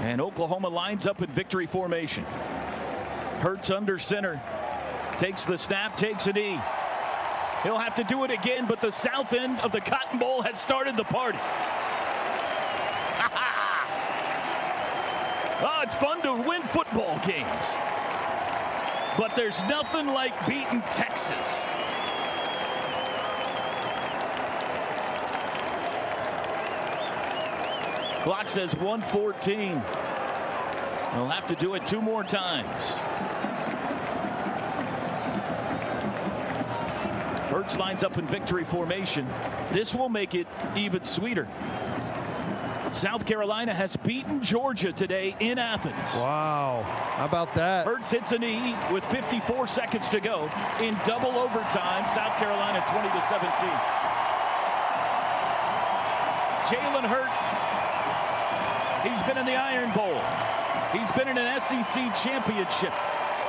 And Oklahoma lines up in victory formation. Hurts under center. Takes the snap, takes a knee. He'll have to do it again, but the south end of the Cotton Bowl has started the party. oh, it's fun to win football games. But there's nothing like beating Texas. Clock says 114. They'll have to do it two more times. Hurts lines up in victory formation. This will make it even sweeter. South Carolina has beaten Georgia today in Athens. Wow. How about that? Hurts hits a knee with 54 seconds to go in double overtime. South Carolina 20 to 17. Jalen Hurts. He's been in the Iron Bowl. He's been in an SEC championship.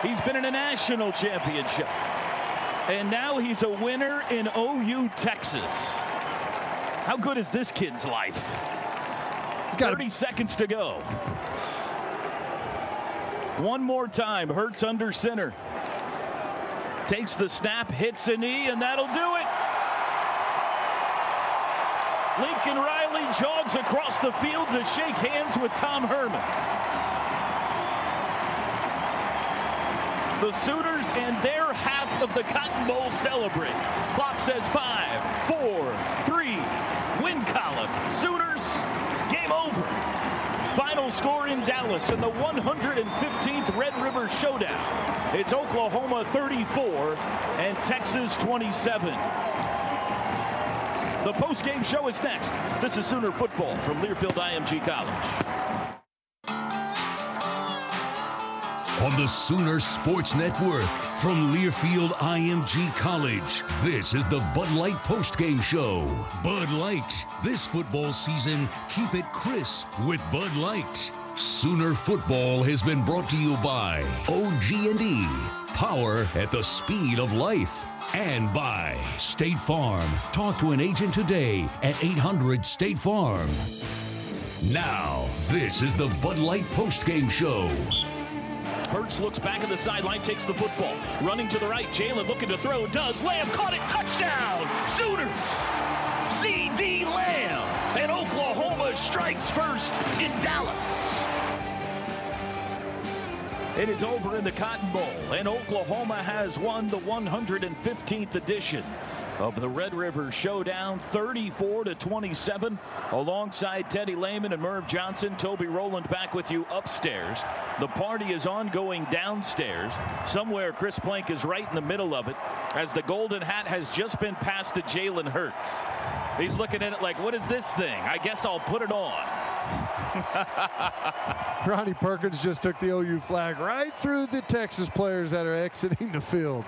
He's been in a national championship. And now he's a winner in OU, Texas. How good is this kid's life? 30 seconds to go. One more time. Hurts under center. Takes the snap, hits a knee, and that'll do it. Lincoln Riley jogs across the field to shake hands with Tom Herman. The Sooners and their half of the Cotton Bowl celebrate. Clock says five, four, three. Win column. Sooners, game over. Final score in Dallas in the 115th Red River Showdown. It's Oklahoma 34 and Texas 27. The post-game show is next. This is Sooner Football from Learfield IMG College. On the Sooner Sports Network from Learfield IMG College, this is the Bud Light postgame show. Bud Light, this football season, keep it crisp with Bud Light. Sooner football has been brought to you by OG&E, power at the speed of life. And by State Farm. Talk to an agent today at 800 State Farm. Now, this is the Bud Light postgame show. Hurts looks back at the sideline, takes the football. Running to the right, Jalen looking to throw, does. Lamb caught it, touchdown! Sooners! C.D. Lamb! And Oklahoma strikes first in Dallas. It is over in the Cotton Bowl, and Oklahoma has won the 115th edition of the Red River Showdown, 34 to 27. Alongside Teddy Lehman and Merv Johnson, Toby Rowland back with you upstairs. The party is ongoing downstairs. Somewhere, Chris Plank is right in the middle of it, as the golden hat has just been passed to Jalen Hurts. He's looking at it like, "What is this thing? I guess I'll put it on." Ronnie Perkins just took the OU flag right through the Texas players that are exiting the field.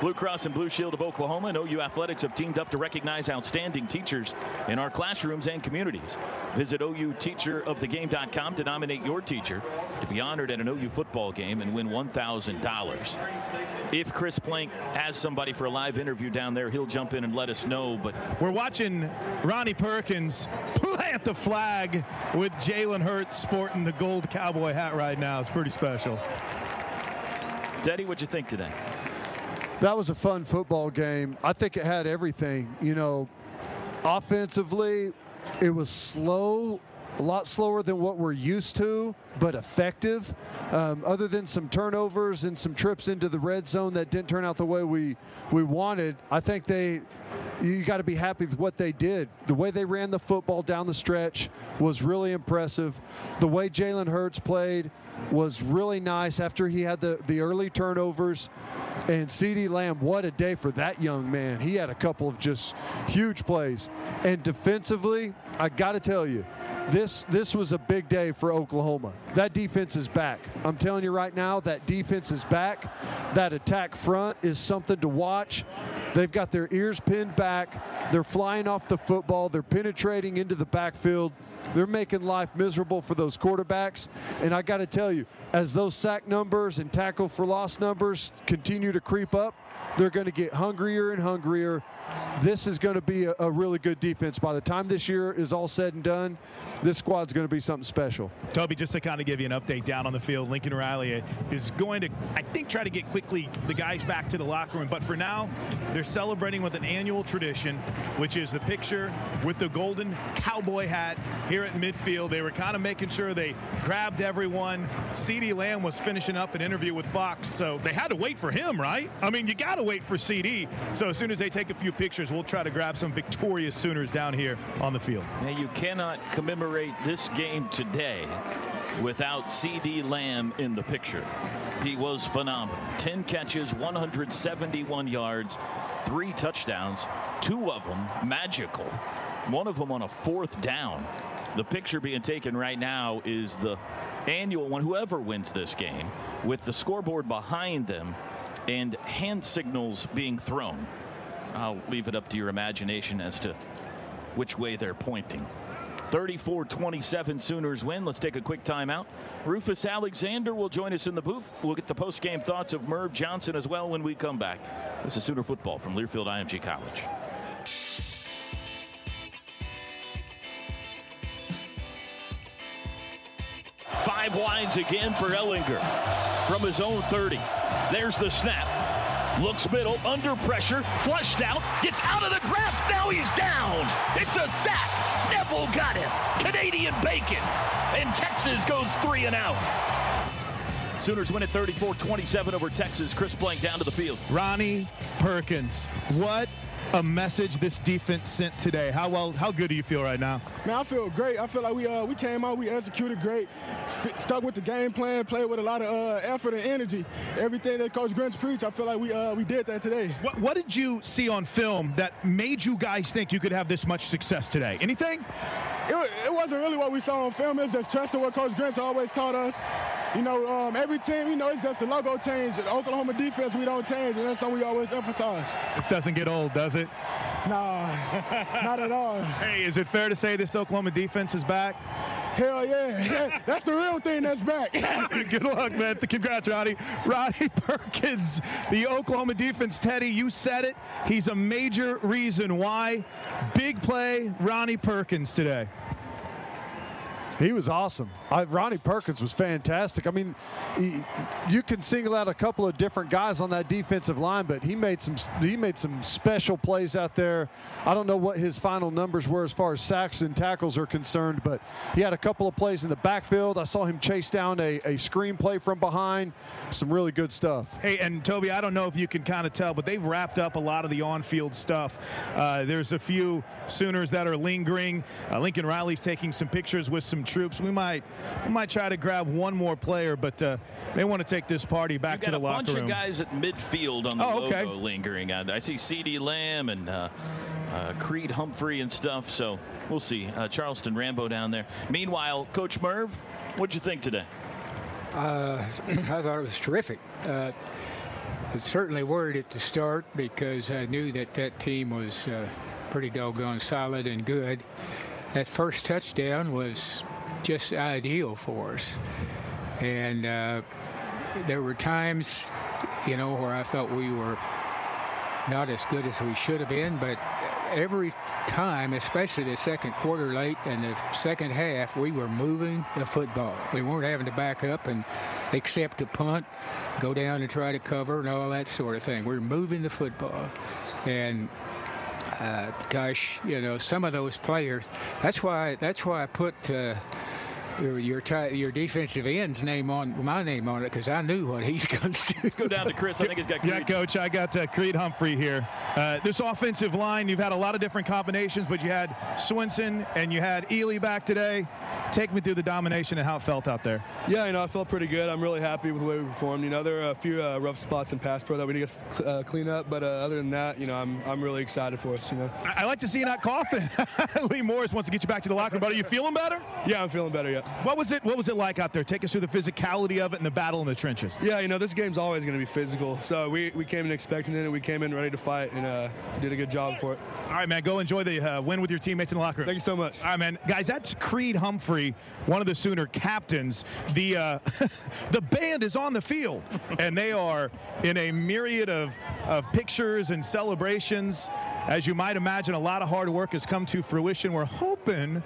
Blue Cross and Blue Shield of Oklahoma and OU Athletics have teamed up to recognize outstanding teachers in our classrooms and communities. Visit OUTeacherOfTheGame.com to nominate your teacher to be honored at an OU football game and win $1,000. If Chris Plank has somebody for a live interview down there, he'll jump in and let us know. But we're watching Ronnie Perkins plant the flag with Jalen Hurts sporting the gold cowboy hat right now. It's pretty special. Teddy, what'd you think today? That was a fun football game. I think it had everything. You know, offensively, it was slow, a lot slower than what we're used to, but effective. Um, other than some turnovers and some trips into the red zone that didn't turn out the way we we wanted, I think they. You got to be happy with what they did. The way they ran the football down the stretch was really impressive. The way Jalen Hurts played was really nice after he had the, the early turnovers. And CeeDee Lamb, what a day for that young man. He had a couple of just huge plays. And defensively, I got to tell you, this this was a big day for Oklahoma. That defense is back. I'm telling you right now, that defense is back. That attack front is something to watch. They've got their ears pinned back. They're flying off the football. They're penetrating into the backfield. They're making life miserable for those quarterbacks. And I got to tell you, as those sack numbers and tackle for loss numbers continue to creep up, they're going to get hungrier and hungrier. This is going to be a, a, really good defense. By the time this year is all said and done, this squad's going to be something special. Toby, just to kind of give you an update down on the field, Lincoln Riley is going to, I think, try to get quickly the guys back to the locker room. But for now, they're celebrating with an annual tradition, which is the picture with the golden cowboy hat here at midfield. They were kind of making sure they grabbed everyone. CeeDee Lamb was finishing up an interview with Fox, so they had to wait for him, right? I mean, you got to wait for CD. So as soon as they take a few pictures, we'll try to grab some victorious Sooners down here on the field. Now, you cannot commemorate this game today without CD Lamb in the picture. He was phenomenal. 10 catches, 171 yards, three touchdowns, two of them magical, one of them on a fourth down. The picture being taken right now is the annual one, whoever wins this game, with the scoreboard behind them and hand signals being thrown. I'll leave it up to your imagination as to which way they're pointing. 34-27 Sooners win. Let's take a quick timeout. Rufus Alexander will join us in the booth. We'll get the post-game thoughts of Merv Johnson as well when we come back. This is Sooner football from Learfield IMG College. Five wides again for Ehlinger from his own 30. There's the snap. Looks middle, under pressure, flushed out, gets out of the grasp. Now he's down. It's a sack. Neville got him. Canadian bacon. And Texas goes three and out. Sooners win at 34-27 over Texas. Chris Plank down to the field. Ronnie Perkins. What a message this defense sent today. How well, how good do you feel right now? Man, I feel great. I feel like we uh, we came out, we executed great, stuck with the game plan, played with a lot of uh, effort and energy. Everything that Coach Grinch preached, I feel like we uh, we did that today. What, what did you see on film that made you guys think you could have this much success today? Anything? It, it wasn't really what we saw on film. It was just trusting what Coach Grinch always taught us. You know, um, every team, you know, it's just the logo change. The Oklahoma defense, we don't change, and that's something we always emphasize. This doesn't get old, does it? Nah, not at all. Hey, is it fair to say this Oklahoma defense is back? Hell yeah. that's the real thing that's back. Good luck, man. Congrats, Ronnie. Ronnie Perkins, the Oklahoma defense. Teddy, you said it. He's a major reason why. Big play, Ronnie Perkins today. He was awesome. I, Ronnie Perkins was fantastic. I mean, he, you can single out a couple of different guys on that defensive line, but he made some he made some special plays out there. I don't know what his final numbers were as far as sacks and tackles are concerned, but he had a couple of plays in the backfield. I saw him chase down a, a screen play from behind. Some really good stuff. Hey, and Toby, I don't know if you can kind of tell, but they've wrapped up a lot of the on-field stuff. Uh, there's a few Sooners that are lingering. Uh, Lincoln Riley's taking some pictures with some troops. We might we might try to grab one more player, but uh, they want to take this party back to the locker room. a bunch of guys at midfield on the oh, okay. logo lingering. I, I see C.D. Lamb and. Uh, uh, Creed Humphrey and stuff. So we'll see. Uh, Charleston Rambo down there. Meanwhile, Coach Merv, what'd you think today? Uh, I thought it was terrific. Uh, it certainly worried at the start because I knew that that team was uh, pretty doggone solid and good. That first touchdown was just ideal for us. And uh, there were times, you know, where I thought we were not as good as we should have been, but every time, especially the second quarter late and the second half, we were moving the football. We weren't having to back up and accept a punt, go down and try to cover and all that sort of thing. We we're moving the football. And uh, gosh, you know, some of those players. That's why. That's why I put uh, your your, your defensive end's name on my name on it because I knew what he's going to do. Go down to Chris. I think he's got. Creed. Yeah, Coach. I got uh, Creed Humphrey here. Uh, this offensive line, you've had a lot of different combinations, but you had Swenson and you had Ealy back today. Take me through the domination and how it felt out there. Yeah, you know, I felt pretty good. I'm really happy with the way we performed. You know, there are a few uh, rough spots in pass pro that we need to uh, clean up, but uh, other than that, you know, I'm I'm really excited for us. You know, I, I like to see you not coughing. Lee Morris wants to get you back to the locker room. But are you feeling better? Yeah, I'm feeling better. Yeah. What was it? What was it like out there? Take us through the physicality of it and the battle in the trenches. Yeah, you know, this game's always going to be physical. So we, we came in expecting it, and we came in ready to fight, and uh, did a good job for it. All right, man. Go enjoy the uh, win with your teammates in the locker room. Thank you so much. All right, man. Guys, that's Creed Humphrey, one of the Sooner captains. The uh, the band is on the field, and they are in a myriad of, of pictures and celebrations. As you might imagine, a lot of hard work has come to fruition. We're hoping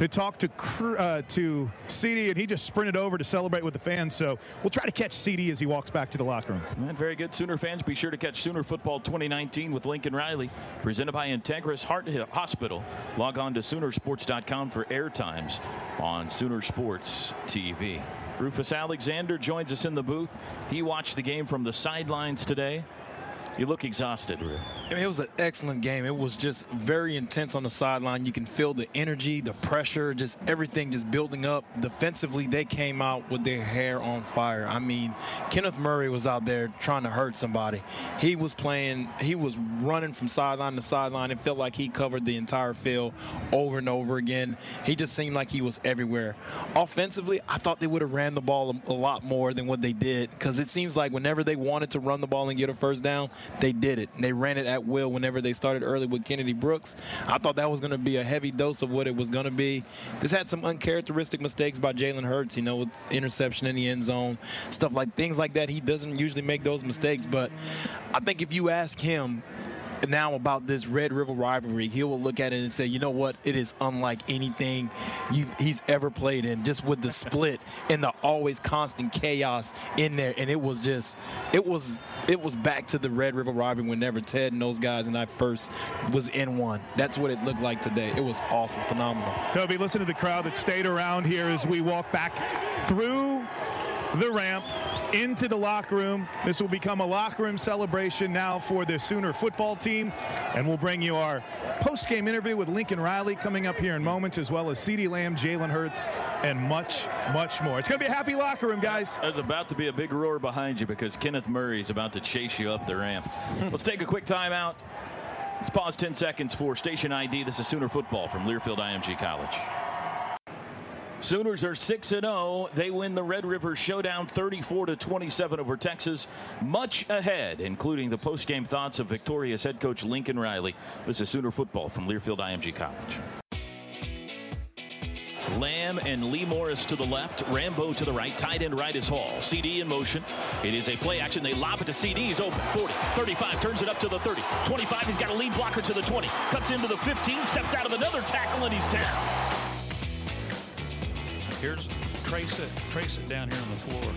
to talk to uh, to CD, and he just sprinted over to celebrate with the fans. So we'll try to catch CD as he walks back to the locker room. And very good, Sooner fans. Be sure to catch Sooner Football 2019 with Lincoln Riley, presented by Integris Heart Hospital. Log on to Soonersports.com for air times on Sooner Sports TV. Rufus Alexander joins us in the booth. He watched the game from the sidelines today. You look exhausted, I mean, it was an excellent game. It was just very intense on the sideline. You can feel the energy, the pressure, just everything just building up. Defensively, they came out with their hair on fire. I mean, Kenneth Murray was out there trying to hurt somebody. He was playing, he was running from sideline to sideline. It felt like he covered the entire field over and over again. He just seemed like he was everywhere. Offensively, I thought they would have ran the ball a, a lot more than what they did because it seems like whenever they wanted to run the ball and get a first down, they did it. They ran it at will whenever they started early with Kennedy Brooks. I thought that was going to be a heavy dose of what it was going to be. This had some uncharacteristic mistakes by Jalen Hurts, you know, with interception in the end zone, stuff like things like that. He doesn't usually make those mistakes, but I think if you ask him, now about this Red River rivalry, he will look at it and say, you know what, it is unlike anything he's ever played in, just with the split and the always constant chaos in there. And it was just, it was, it was back to the Red River rivalry whenever Ted and those guys and I first was in one. That's what it looked like today. It was awesome, phenomenal. Toby, listen to the crowd that stayed around here as we walk back through the ramp into the locker room. This will become a locker room celebration now for the Sooner football team. And we'll bring you our post-game interview with Lincoln Riley coming up here in moments, as well as CeeDee Lamb, Jalen Hurts, and much, much more. It's going to be a happy locker room, guys. There's about to be a big roar behind you because Kenneth Murray is about to chase you up the ramp. Hmm. Let's take a quick timeout. Let's pause 10 seconds for station ID. This is Sooner football from Learfield IMG College. Sooners are 6 0. They win the Red River Showdown 34 to 27 over Texas. Much ahead, including the post-game thoughts of victorious head coach Lincoln Riley. This is Sooner football from Learfield IMG College. Lamb and Lee Morris to the left, Rambo to the right, tight end right is Hall. CD in motion. It is a play action. They lob it to CD. He's open. 40, 35, turns it up to the 30. 25, he's got a lead blocker to the 20. Cuts into the 15, steps out of another tackle, and he's down. Here's trace it, trace it down here on the floor.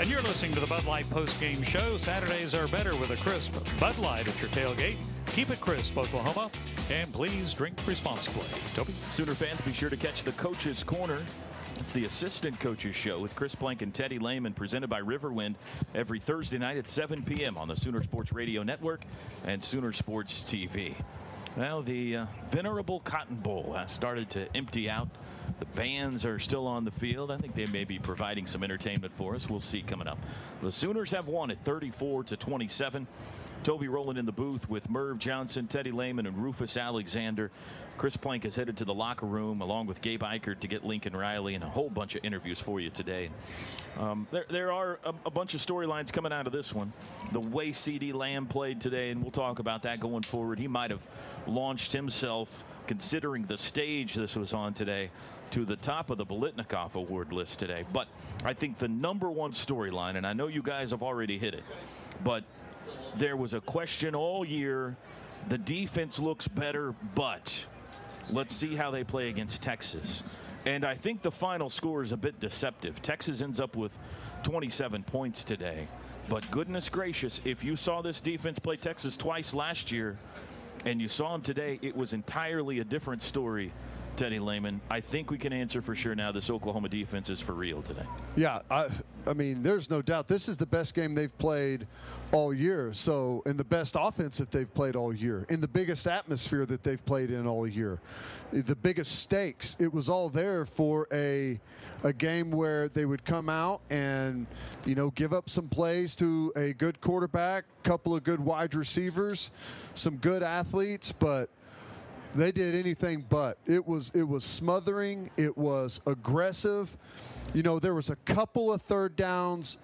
And you're listening to the Bud Light post game show. Saturdays are better with a crisp Bud Light at your tailgate. Keep it crisp, Oklahoma, and please drink responsibly. Toby? Sooner fans, be sure to catch the Coach's Corner. It's the Assistant Coaches Show with Chris Plank and Teddy Lehman, presented by Riverwind every Thursday night at 7 p.m. on the Sooner Sports Radio Network and Sooner Sports TV. Well, the uh, venerable Cotton Bowl has started to empty out. The bands are still on the field. I think they may be providing some entertainment for us. We'll see coming up. The Sooners have won at 34 to 27. Toby Rowland in the booth with Merv Johnson, Teddy Lehman, and Rufus Alexander. Chris Plank is headed to the locker room along with Gabe Ikard to get Lincoln Riley and a whole bunch of interviews for you today. Um, there, there are a, a bunch of storylines coming out of this one. The way C.D. Lamb played today, and we'll talk about that going forward. He might have launched himself, considering the stage this was on today, to the top of the Biletnikoff Award list today. But I think the number one storyline, and I know you guys have already hit it, but there was a question all year. The defense looks better, but let's see how they play against Texas. And I think the final score is a bit deceptive. Texas ends up with 27 points today. But goodness gracious, if you saw this defense play Texas twice last year and you saw him today, it was entirely a different story Teddy Lehman. I think we can answer for sure now this Oklahoma defense is for real today. Yeah, I, I mean, there's no doubt this is the best game they've played all year. So, in the best offense that they've played all year, in the biggest atmosphere that they've played in all year, the biggest stakes. It was all there for a a game where they would come out and you know give up some plays to a good quarterback, couple of good wide receivers, some good athletes, but they did anything but. It was it was smothering. It was aggressive. You know, there was a couple of third downs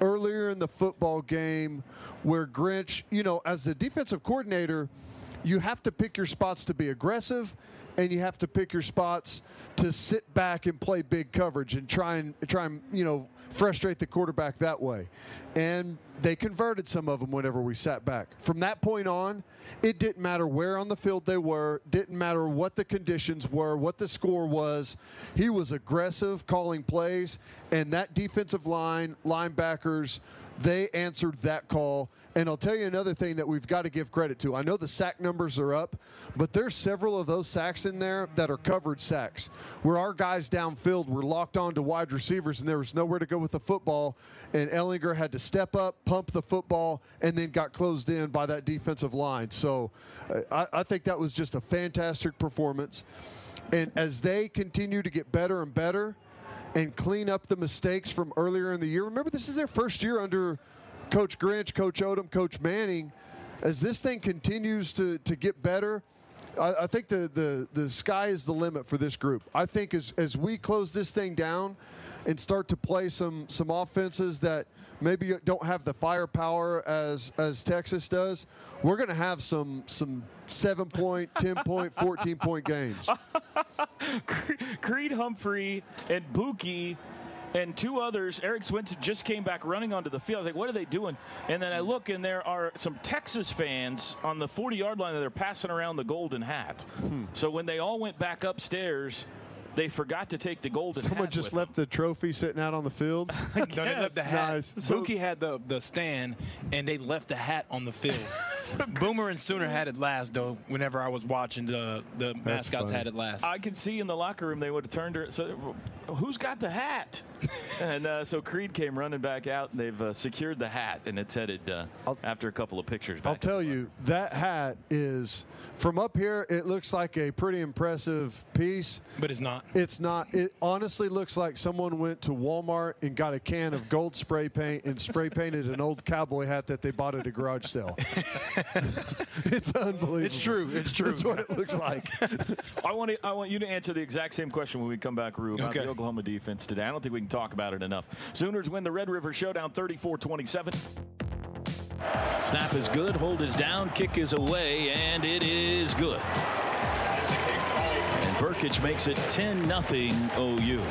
earlier in the football game where Grinch, you know, as the defensive coordinator, you have to pick your spots to be aggressive and you have to pick your spots to sit back and play big coverage and try and try and, you know, frustrate the quarterback that way. And they converted some of them whenever we sat back. From that point on, it didn't matter where on the field they were, didn't matter what the conditions were, what the score was. He was aggressive calling plays, and that defensive line, linebackers, they answered that call and I'll tell you another thing that we've got to give credit to. I know the sack numbers are up, but there's several of those sacks in there that are covered sacks, where our guys downfield were locked on to wide receivers and there was nowhere to go with the football, and Ehlinger had to step up, pump the football, and then got closed in by that defensive line. So uh, I, I think that was just a fantastic performance. And as they continue to get better and better, and clean up the mistakes from earlier in the year. Remember, this is their first year under Coach Grinch, Coach Odom, Coach Manning, as this thing continues to, to get better, I, I, think the, the, the sky is the limit for this group. I think as, as we close this thing down and start to play some, some offenses that maybe don't have the firepower as, as Texas does, we're going to have some, some seven point, 10 point, 14 point games. Creed Humphrey and Buki and two others. Erik Swenson just came back running onto the field. I was like, what are they doing? And then I look, and there are some Texas fans on the 40 yard line that are passing around the golden hat. Hmm. So when they all went back upstairs, they forgot to take the golden Someone just left them. the trophy sitting out on the field. no, they left the hat. Nice. So, Buki had the, the stand, and they left the hat on the field. Boomer and Sooner had it last, though. Whenever I was watching, the the That's mascots funny. had it last. I could see in the locker room they would have turned her. So, who's got the hat? and uh, so Creed came running back out, and they've uh, secured the hat, and it's headed uh, after a couple of pictures. I'll tell you that hat is from up here. It looks like a pretty impressive piece, but it's not. It's not. It honestly looks like someone went to Walmart and got a can of gold spray paint and spray painted an old cowboy hat that they bought at a garage sale. it's unbelievable. It's true. It's true. That's what it looks like. I want to, I want you to answer the exact same question when we come back, Rue, about okay. the Oklahoma defense today. I don't think we can talk about it enough. Sooners win the Red River Showdown 34-27. Snap is good, hold is down, kick is away, and it is good. And Brkic makes it 10-0 OU.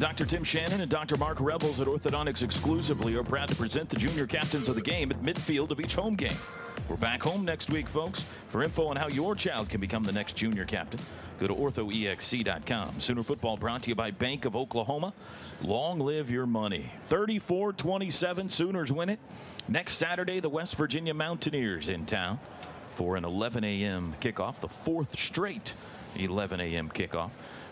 Dr. Tim Shannon and Dr. Mark Rebels at Orthodontics exclusively are proud to present the junior captains of the game at midfield of each home game. We're back home next week, folks. For info on how your child can become the next junior captain, go to orthoexc.com. Sooner football brought to you by Bank of Oklahoma. Long live your money. 34 27, Sooners win it. Next Saturday, the West Virginia Mountaineers in town for an 11 a.m. kickoff, the fourth straight 11 a.m. kickoff.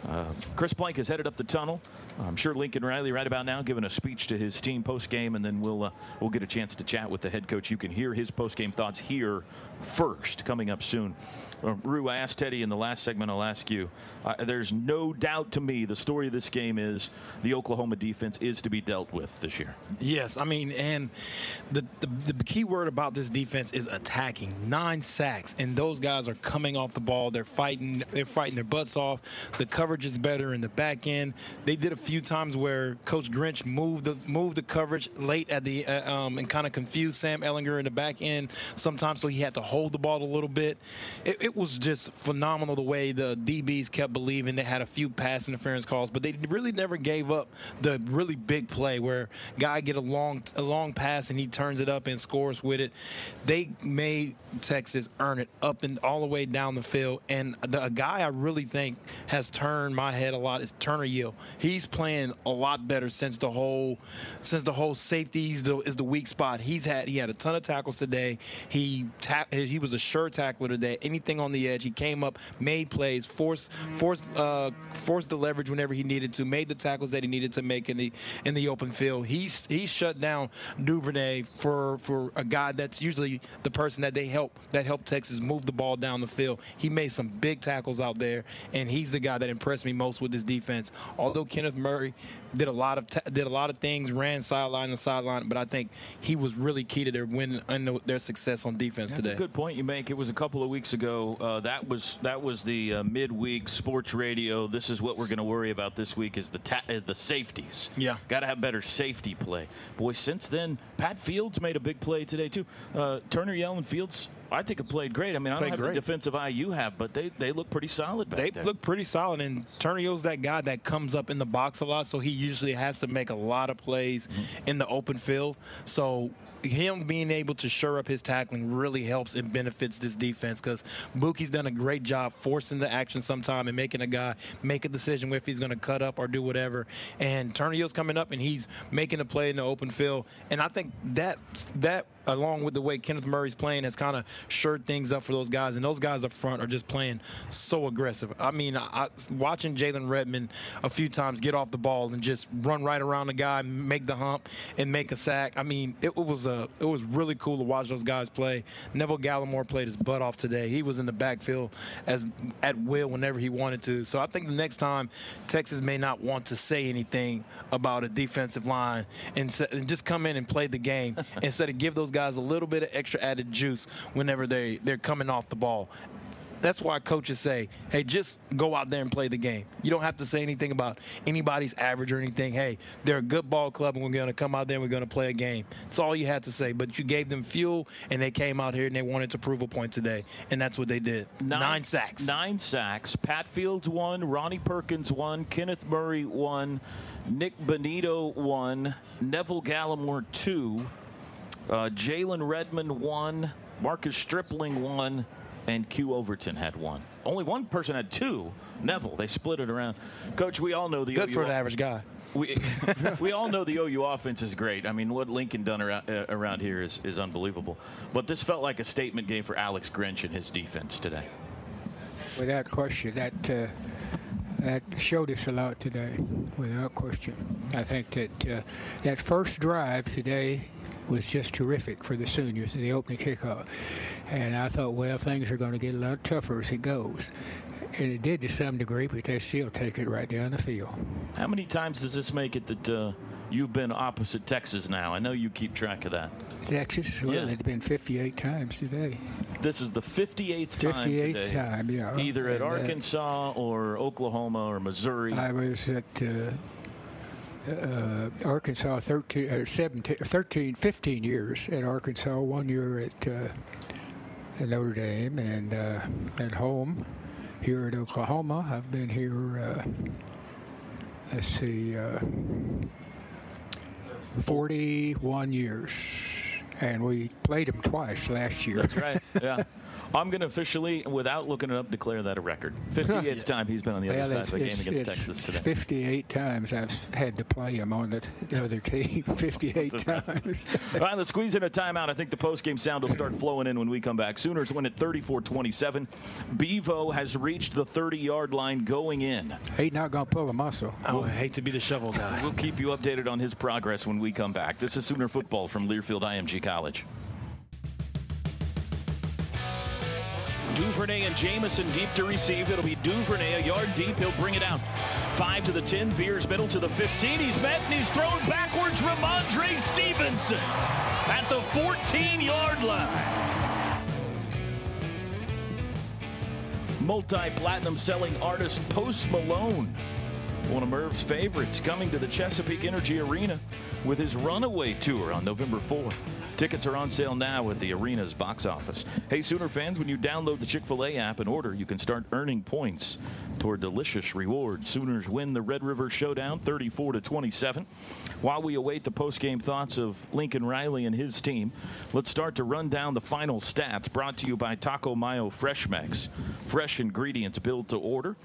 Uh, Chris Plank is headed up the tunnel. I'm sure Lincoln Riley right about now giving a speech to his team post game, and then we'll uh, we'll get a chance to chat with the head coach. You can hear his post game thoughts here first coming up soon. Uh, Rue, I asked Teddy in the last segment. I'll ask you. Uh, there's no doubt to me the story of this game is the Oklahoma defense is to be dealt with this year. Yes, I mean, and the, the, the key word about this defense is attacking. Nine sacks, and those guys are coming off the ball. They're fighting. They're fighting their butts off. The coverage is better in the back end. They did a few times where Coach Grinch moved the moved the coverage late at the uh, um, and kind of confused Sam Ehlinger in the back end sometimes, so he had to hold the ball a little bit. It, it was just phenomenal the way the DBs kept believing. They had a few pass interference calls, but they really never gave up the really big play where guy get a long a long pass and he turns it up and scores with it. They made Texas earn it up and all the way down the field. And the a guy I really think has turned my head a lot is Turner Yield. He's playing a lot better since the whole since the whole safety is the, is the weak spot. He's had he had a ton of tackles today. He ta- he was a sure tackler today. Anything on the edge, he came up, made plays, forced forced uh, forced the leverage whenever he needed to, made the tackles that he needed to make in the in the open field. He's he's shut down Duvernay for for a guy that's usually the person that they help that helped Texas move the ball down the field. He made some big tackles out there, and he's the guy that impressed me most with this defense. Although Kenneth Murray did a lot of ta- did a lot of things, ran sideline to sideline, but I think he was really key to their win and their success on defense That's today. Good point you make. It was a couple of weeks ago. Uh, that was that was the uh, midweek sports radio. This is what we're going to worry about this week is the ta- uh, the safeties. Yeah. got to have better safety play. Boy, since then, Pat Fields made a big play today too. Uh, Turner Yellen Fields. I think have played great. I mean, I don't have great. the defensive eye you have, but they, they look pretty solid back They there. look pretty solid, and Turner Yill's that guy that comes up in the box a lot, so he usually has to make a lot of plays in the open field. So him being able to shore up his tackling really helps and benefits this defense because Buki's done a great job forcing the action sometime and making a guy make a decision if he's going to cut up or do whatever. And Turner Yill's coming up and he's making a play in the open field, and I think that that along with the way Kenneth Murray's playing has kind of shored things up for those guys, and those guys up front are just playing so aggressive. I mean, I, watching Jalen Redmond a few times get off the ball and just run right around the guy, make the hump, and make a sack. I mean, it, was a it was really cool to watch those guys play. Neville Gallimore played his butt off today. He was in the backfield as at will whenever he wanted to. So I think the next time Texas may not want to say anything about a defensive line and, s- and just come in and play the game instead of give those guys a little bit of extra added juice whenever they they're coming off the ball. That's why coaches say, "Hey, just go out there and play the game. You don't have to say anything about anybody's average or anything. Hey, they're a good ball club, and we're going to come out there and we're going to play a game." That's all you had to say. But you gave them fuel, and they came out here and they wanted to prove a point today, and that's what they did. Nine, sacks. Nine sacks. Pat Fields won. Ronnie Perkins won. Kenneth Murray won. Nik Bonitto won. Neville Gallimore two. Uh, Jalen Redmond won. Marcus Stripling won. And Q Overton had one. Only one person had two. Neville. They split it around. Coach, we all know the Good OU for an average guy. we, we all know the OU offense is great. I mean, what Lincoln done around, uh, around here is, is unbelievable. But this felt like a statement game for Alex Grinch and his defense today. Without question, that uh, that showed us a lot today, without question. I think that uh, that first drive today was just terrific for the seniors in the opening kickoff. And I thought, well, things are going to get a lot tougher as it goes. And it did to some degree, but they still take it right down the field. How many times does this make it that uh, you've been opposite Texas now? I know you keep track of that. Texas, well, Yeah. it's been 58 times today. This is the 58th time 58th today. time, yeah. Either at And, uh, Arkansas or Oklahoma or Missouri. I was at uh, uh, Arkansas 13, uh, 17, 13, 15 years at Arkansas, one year at, uh, at Notre Dame, and uh, at home here at Oklahoma. I've been here, uh, let's see, uh, 41 years. And we played them twice last year. That's right. Yeah. I'm going to officially, without looking it up, declare that a record. 58th time he's been on the other Well, side of a game against it's Texas today. 58 times I've had to play him on the, the other team. 58 times. All right, let's squeeze in a timeout. I think the postgame sound will start flowing in when we come back. Sooners win at 34-27. Bevo has reached the 30-yard line going in. He's not going to pull a muscle. I hate to be the shovel guy. We'll keep you updated on his progress when we come back. This is Sooner Football from Learfield IMG College. Duvernay and Jamison deep to receive. It'll be Duvernay a yard deep. He'll bring it out. Five to the 10. Veers middle to the 15. He's met and he's thrown backwards. Rhamondre Stevenson at the 14 yard line. Multi platinum selling artist Post Malone one of Merv's favorites, coming to the Chesapeake Energy Arena with his Runaway Tour on November 4. Tickets are on sale now at the arena's box office. Hey, Sooner fans, when you download the Chick fil A app and order, you can start earning points toward delicious rewards. Sooners win the Red River Showdown 34 to 27. While we await the post-game thoughts of Lincoln Riley and his team, let's start to run down the final stats brought to you by Taco Mayo Fresh Max. Fresh ingredients built to order.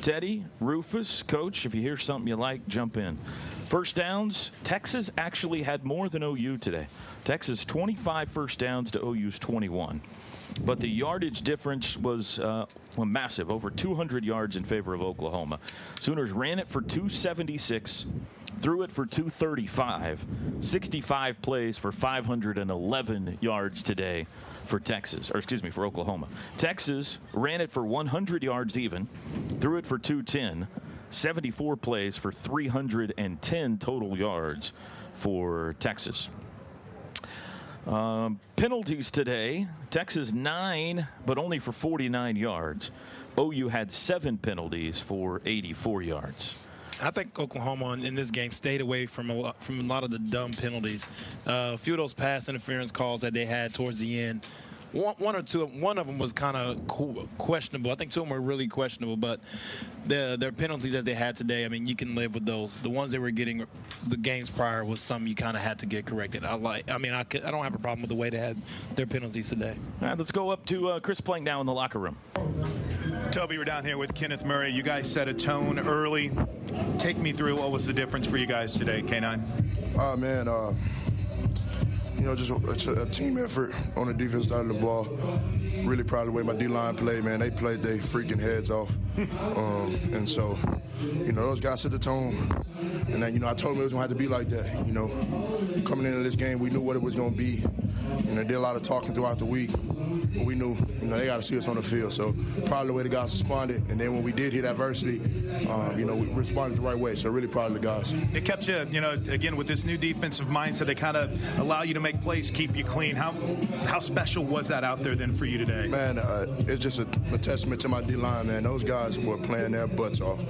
Teddy, Rufus, Coach, if you hear something you like, jump in. First downs, Texas actually had more than OU today. Texas 25 first downs to OU's 21 but the yardage difference was uh, well, massive, over 200 yards in favor of Oklahoma. Sooners ran it for 276, threw it for 235, 65 plays for 511 yards today for Texas, or excuse me, for Oklahoma. Texas ran it for 100 yards even, threw it for 210, 74 plays for 310 total yards for Texas. Um, penalties today Texas nine, but only for 49 yards. OU had seven penalties for 84 yards. I think Oklahoma in this game stayed away from a lot, from a lot of the dumb penalties. Uh, a few of those pass interference calls that they had towards the end one, one or two, one of them was kind of questionable. I think two of them were really questionable, but the their penalties that they had today, I mean, you can live with those. The ones they were getting the games prior was some you kind of had to get corrected. I like, I mean, I, could, I don't have a problem with the way they had their penalties today. All right, let's go up to uh, Chris Plank now in the locker room. Toby, we're down here with Kenneth Murray. You guys set a tone early. Take me through what was the difference for you guys today, K9? Oh, uh, man. Uh you know, just a, a, team effort on the defense side of the ball. Really proud of the way my D line played, man. They played their freaking heads off. Um, and so, you know, those guys set the tone. And then, you know, I told them it was going to have to be like that. You know, coming into this game, we knew what it was going to be. And they did a lot of talking throughout the week. But we knew, you know, they got to see us on the field. So probably the way the guys responded. And then when we did hit adversity, um, you know, we responded the right way. So really proud of the guys. It kept you, you know, again, with this new defensive mindset, they kind of allow you to make plays, keep you clean. How how special was that out there then for you today? Man, uh, it's just a, a, testament to my D line, man. Those guys were playing their butts off,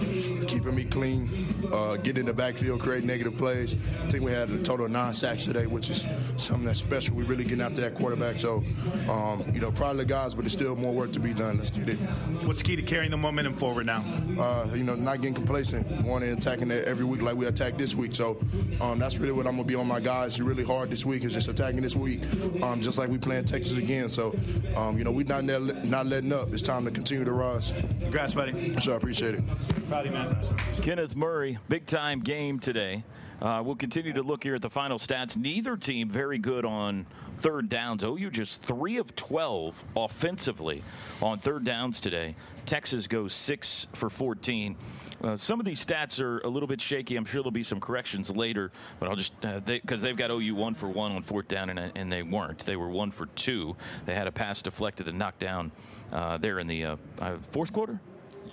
keeping me clean, uh, getting in the backfield, creating negative plays. I think we had a total of nine sacks today, which is something that's special. We're really getting after that quarterback. So, um, you know, proud of the guys, but there's still more work to be done. Let's get it. What's key to carrying the momentum forward now? Uh, you know, not getting complacent, going and attacking it every week like we attacked this week. So um, that's really what I'm gonna be on my guys. Really hard this week is just attacking this week, um, just like we playing Texas again. So um, you know, we're not not letting up. It's time to continue to rise. Congrats, buddy. Sure, I appreciate it. Proud of you, man. Kenneth Murray, big time game today. Uh, we'll continue to look here at the final stats. Neither team very good on third downs. OU just three of 12 offensively on third downs today. Texas goes six for 14. Uh, some of these stats are a little bit shaky. I'm sure there'll be some corrections later, but I'll just because uh, they, have got OU one for one on fourth down, and, and, they weren't. They were one for two. They had a pass deflected and knocked down uh, there in the uh, uh, fourth quarter,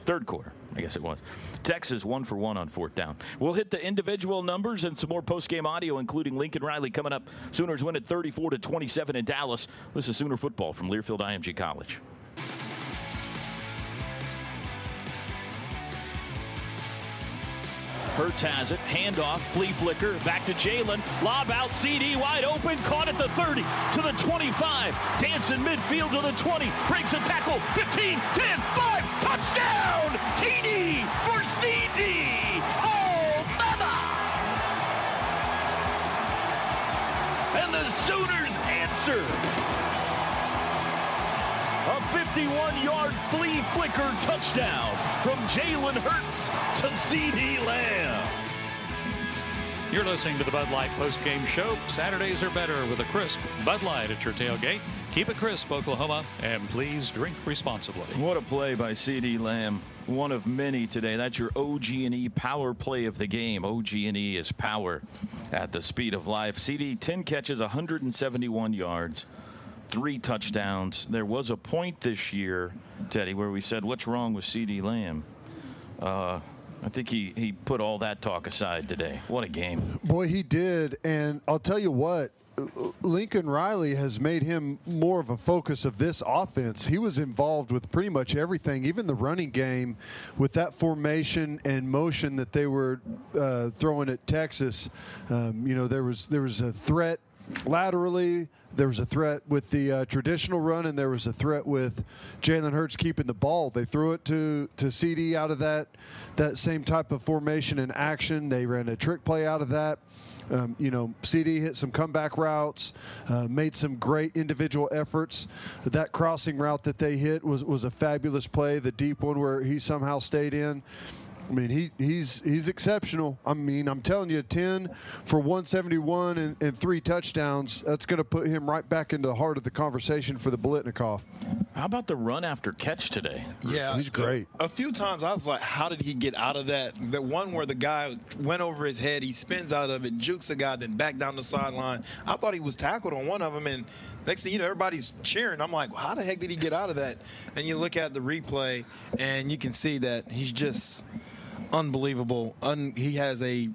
third quarter. I guess it was. Texas one for one on fourth down. We'll hit the individual numbers and some more post-game audio, including Lincoln Riley coming up. Sooners win at 34 to 27 in Dallas. This is Sooner football from Learfield IMG College. Hurts has it. Handoff. Flea flicker. Back to Jalen. Lob out. CD wide open. Caught at the 30 to the 25. Dancing midfield to the 20. Breaks a tackle. 15, 10, 5. Touchdown. TD for CD. 51-yard flea flicker touchdown from Jalen Hurts to C.D. Lamb. You're listening to the Bud Light post-game show. Saturdays are better with a crisp Bud Light at your tailgate. Keep it crisp, Oklahoma, and please drink responsibly. What a play by C.D. Lamb. One of many today. That's your OG&E power play of the game. OG&E is power at the speed of life. C.D. 10 catches, 171 yards three touchdowns. There was a point this year, Teddy, where we said, "What's wrong with C.D. Lamb?" Uh, I think he, he put all that talk aside today. What a game. Boy, he did. And I'll tell you what, Lincoln Riley has made him more of a focus of this offense. He was involved with pretty much everything, even the running game, with that formation and motion that they were uh, throwing at Texas. Um, you know, there was there was a threat laterally. There was a threat with the uh, traditional run, and there was a threat with Jalen Hurts keeping the ball. They threw it to to CD out of that that same type of formation and action. They ran a trick play out of that. Um, you know, CD hit some comeback routes, uh, made some great individual efforts. That crossing route that they hit was was a fabulous play. The deep one where he somehow stayed in. I mean, he he's he's exceptional. I mean, I'm telling you, 10 for 171 and, and three touchdowns. That's going to put him right back into the heart of the conversation for the Biletnikoff. How about the run after catch today? Yeah, he's great. A, a few times I was like, how did he get out of that? The one where the guy went over his head, he spins out of it, jukes the guy, then back down the sideline. I thought he was tackled on one of them, and next thing you know, everybody's cheering. I'm like, how the heck did he get out of that? And you look at the replay, and you can see that he's just unbelievable. Un- he has a,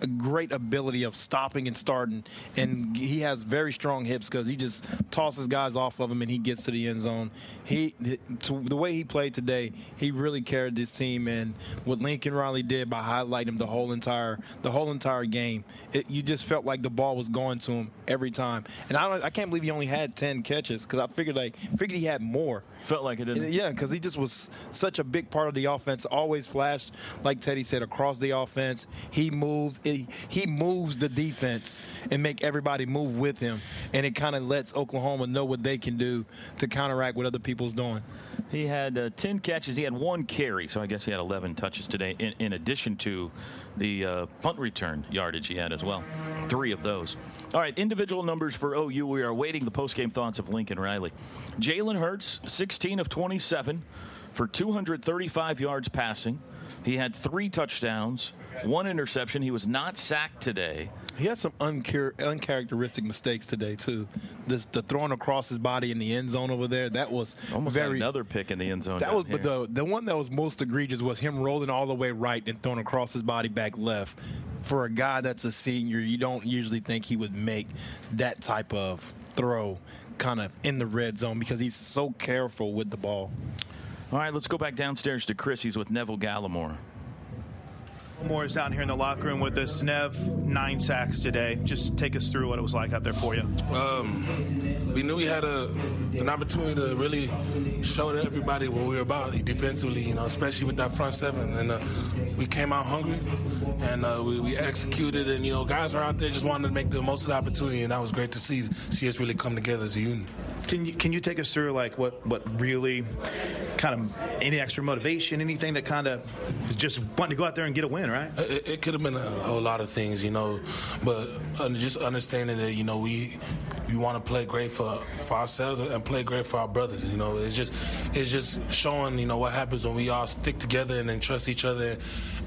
a, great ability of stopping and starting, and he has very strong hips because he just tosses guys off of him and he gets to the end zone. He to the way he played today, he really carried this team, and what Lincoln Riley did by highlighting him the whole entire the whole entire game, it, you just felt like the ball was going to him every time. And I I can't believe he only had ten catches because I figured like figured he had more. Felt like it didn't. Yeah, because he just was such a big part of the offense. Always flashed, like Teddy said, across the offense. He moved. He, he moves the defense and make everybody move with him, and it kind of lets Oklahoma know what they can do to counteract what other people's doing. He had uh, 10 catches. He had one carry, so I guess he had 11 touches today, in, in addition to the uh, punt return yardage he had as well. Three of those. All right, individual numbers for OU. We are awaiting the postgame thoughts of Lincoln Riley. Jalen Hurts, 16 of 27 for 235 yards passing. He had three touchdowns, one interception. He was not sacked today. He had some unchar- uncharacteristic mistakes today too. This the throwing across his body in the end zone over there. That was almost very, another pick in the end zone. That was, here. but the the one that was most egregious was him rolling all the way right and throwing across his body back left. For a guy that's a senior, you don't usually think he would make that type of throw, kind of in the red zone because he's so careful with the ball. All right, let's go back downstairs to Chris. He's with Neville Gallimore. Moore is down here in the locker room with us. Nev, nine sacks today. Just take us through what it was like out there for you. Um, we knew we had a, an opportunity to really show to everybody what we were about defensively, you know, especially with that front seven. And uh, we came out hungry and uh, we, we, executed. And, you know, guys are out there just wanting to make the most of the opportunity. And that was great to see, see us really come together as a unit. Can you, can you take us through, like, what, what really kind of any extra motivation, anything that kind of just wanting to go out there and get a win, right? It, it could have been a whole lot of things, you know, but just understanding that you know we we want to play great for for ourselves and play great for our brothers. You know, it's just it's just showing you know what happens when we all stick together and then trust each other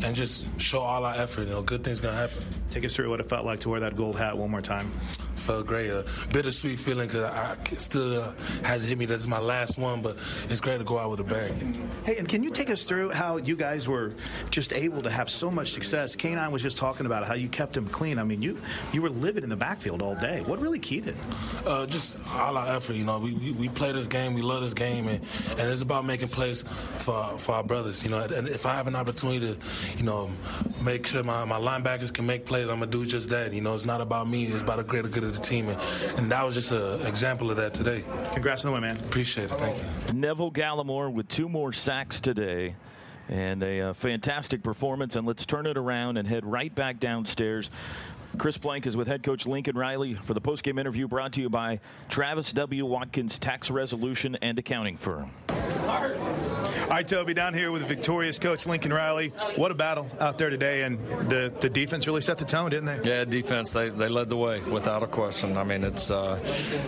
and just show all our effort. You know, good things gonna happen. Take us through what it felt like to wear that gold hat one more time. Felt great, a bittersweet feeling because I still uh, hasn't hit me. That's my last one, but it's great to go out with a bang. Hey, and can you take us through how you guys were just able to have so much success? K9 was just talking about how you kept him clean. I mean, you you were living in the backfield all day. What really keyed it? Uh, just all our effort. You know, we, we, we play this game. We love this game, and, and it's about making plays for for our brothers. You know, and if I have an opportunity to, you know, make sure my, my linebackers can make plays, I'm gonna do just that. You know, it's not about me. It's about the greater good of the team, and, and that was just an example of that today. Congrats on the win, man. Appreciate it. Thank you. Neville Gallimore with two more sacks today and a uh, fantastic performance. And let's turn it around and head right back downstairs. Chris Plank is with head coach Lincoln Riley for the postgame interview brought to you by Travis W. Watkins Tax Resolution and Accounting Firm. All right, Toby, down here with victorious coach Lincoln Riley. What a battle out there today, and the, the defense really set the tone, didn't they? Yeah, defense, they, they led the way without a question. I mean, it's uh,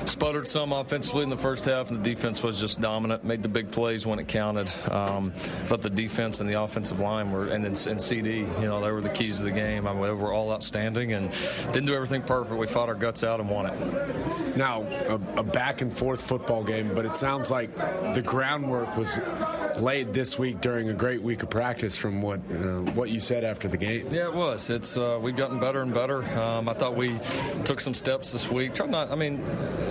sputtered some offensively in the first half, and the defense was just dominant, made the big plays when it counted. Um, but the defense and the offensive line were, and, and CD, you know, they were the keys of the game. I mean, they were all outstanding and didn't do everything perfect. We fought our guts out and won it. now a, a back and forth football game, but it sounds like the groundwork was laid this week during a great week of practice from what uh, what you said after the game. Yeah, it was. It's uh, we've gotten better and better. Um, I thought we took some steps this week. Try not. I mean,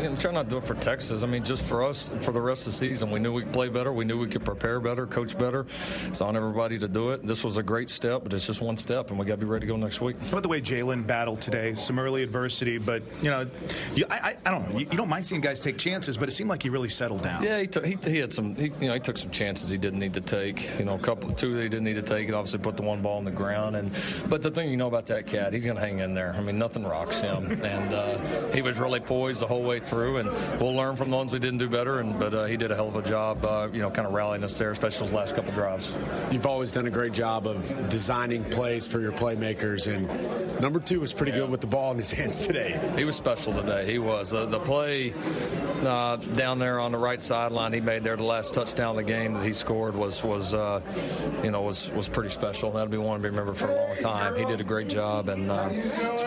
you know, try not to do it for Texas. I mean, just for us for the rest of the season. We knew we could play better. We knew we could prepare better, coach better. It's on everybody to do it. This was a great step, but it's just one step, and we got to be ready to go next week. By the way, Jalen battled today, some early adversity, but you know, you, I, I, I, don't know. You, you, don't mind seeing guys take chances, but it seemed like he really settled down. Yeah, he, t- he, he had some. He, you know, he took some chances he didn't need to take. You know, a couple, two that he didn't need to take. He obviously put the one ball on the ground, and but the thing you know about that cat, he's going to hang in there. I mean, nothing rocks him, and uh, he was really poised the whole way through. And we'll learn from the ones we didn't do better. And but uh, he did a hell of a job, uh, you know, kind of rallying us there, especially those last couple drives. You've always done a great job of designing plays for your playmakers, and number two was pretty good with the ball in his hands today. He was special today. He was uh, the play uh, down there on the right sideline he made there, the last touchdown of the game that he scored was was uh, you know was was pretty special. That'll be one to be remembered for a long time. He did a great job, and uh,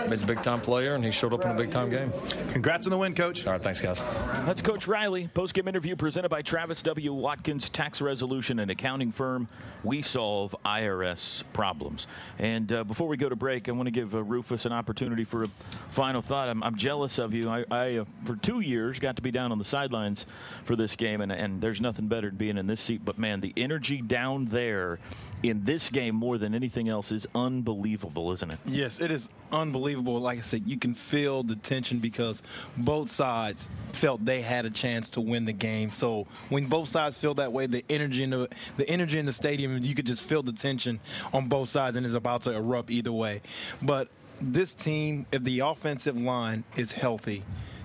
he's a big time player, and he showed up in a big time game. Congrats on the win, Coach. All right, thanks, guys. That's Coach Riley. Post game interview presented by Travis W. Watkins Tax Resolution and Accounting Firm. We solve IRS problems. And uh, before we go to break, I want to give uh, Rufus an opportunity for a final thought. I'm, I'm jealous of you. I, I uh, for two years, got to be down on the sidelines for this game, and, and there's nothing better than being in this seat. But man, the energy down there in this game more than anything else is unbelievable, isn't it? Yes, it is unbelievable. Like I said, you can feel the tension because both sides felt they had a chance to win the game. So when both sides feel that way, the energy in the the energy in the stadium, you could just feel the tension on both sides, and it's about to erupt either way. But this team, if the offensive line is healthy,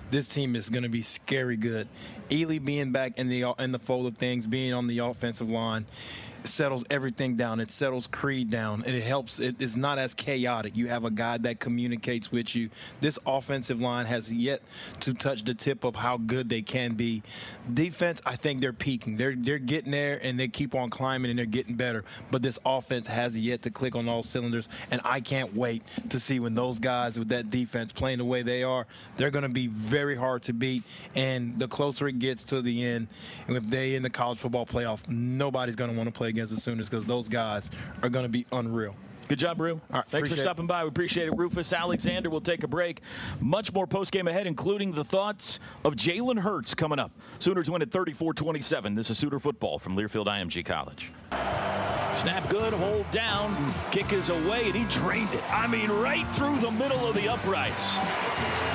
this team is going to be scary good. Ealy being back in the in the fold of things, being on the offensive line, settles everything down. It settles Creed down, it helps. It is not as chaotic. You have a guy that communicates with you. This offensive line has yet to touch the tip of how good they can be. Defense, I think they're peaking. They're they're getting there, and they keep on climbing, and they're getting better. But this offense has yet to click on all cylinders, and I can't wait to see when those guys with that defense playing the way they are. They're going to be very hard to beat, and the closer it gets to the end, and if they in the college football playoff, nobody's going to want to play against the Sooners because those guys are going to be unreal. Good job, Rue. All right, Thanks for stopping by. We appreciate it. Rufus Alexander will take a break. Much more post game ahead, including the thoughts of Jalen Hurts coming up. Sooners win at 34 27. This is Sooner football from Learfield IMG College. Snap good, hold down, kick is away, and he drained it. I mean, right through the middle of the uprights.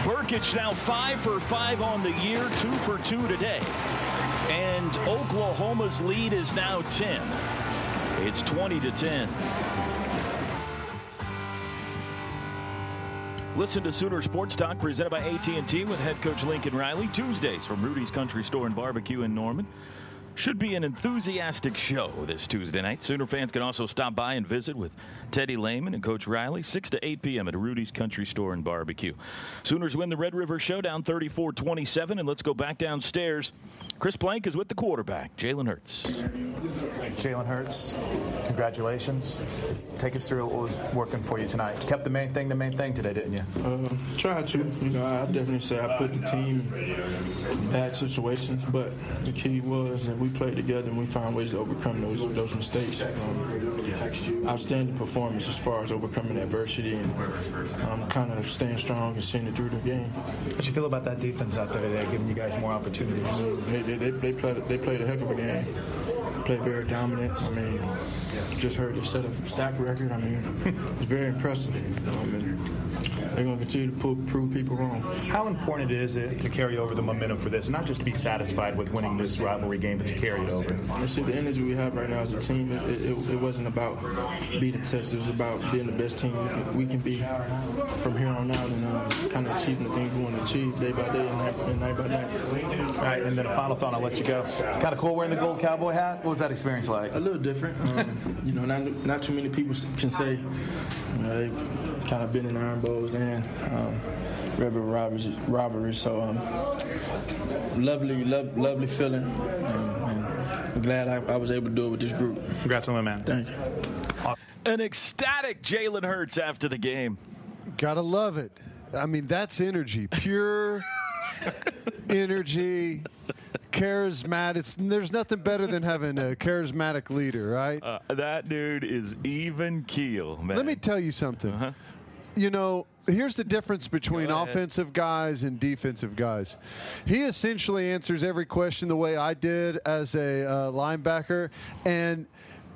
Brkic now five for five on the year, two for two today. And Oklahoma's lead is now 10. It's 20 to 10. Listen to Sooner Sports Talk presented by AT&T with head coach Lincoln Riley Tuesdays from Rudy's Country Store and Barbecue in Norman. Should be an enthusiastic show this Tuesday night. Sooner fans can also stop by and visit with Teddy Lehman and Coach Riley, 6 to 8 p.m. at Rudy's Country Store and Barbecue. Sooners win the Red River Showdown 34 27. And let's go back downstairs. Chris Plank is with the quarterback, Jalen Hurts. Jalen Hurts, congratulations. Take us through what was working for you tonight. Kept the main thing the main thing today, didn't you? Uh, tried to. You know, I definitely say I put the team in bad situations, but the key was that we played together and we found ways to overcome those those mistakes. Um, outstanding performance as far as overcoming adversity and um, kind of staying strong and seeing it through the game. How you feel about that defense out there today, giving you guys more opportunities? They, they, they, they played they played a heck of a game. Played very dominant. I mean, just heard they set a sack record. I mean, it's very impressive. Um, and they're going to continue to prove, prove people wrong. How important is it to carry over the momentum for this, not just to be satisfied with winning this rivalry game, but to carry it over? See the energy we have right now as a team. It, it, it wasn't about beating Texas. It was about being the best team we can, we can be from here on out and um, kind of achieving the things we want to achieve day by day and night, and night by night. All right, and then a final thought. I'll let you go. Kind of cool wearing the gold cowboy hat. What was that experience like? A little different. Um, you know, not not too many people can say you know they've kind of been in Iron Bowls and um, River rivalries, rivalries. So um, lovely, lo- lovely feeling. Um, and I'm glad I, I, was able to do it with this group. Congrats on that, man. Thank you. An ecstatic Jalen Hurts after the game. Gotta love it. I mean, that's energy, pure energy, charismatic. There's nothing better than having a charismatic leader, right? Uh, that dude is even keel, man. Let me tell you something. You know, here's the difference between offensive guys and defensive guys. He essentially answers every question the way I did as a uh, linebacker, and.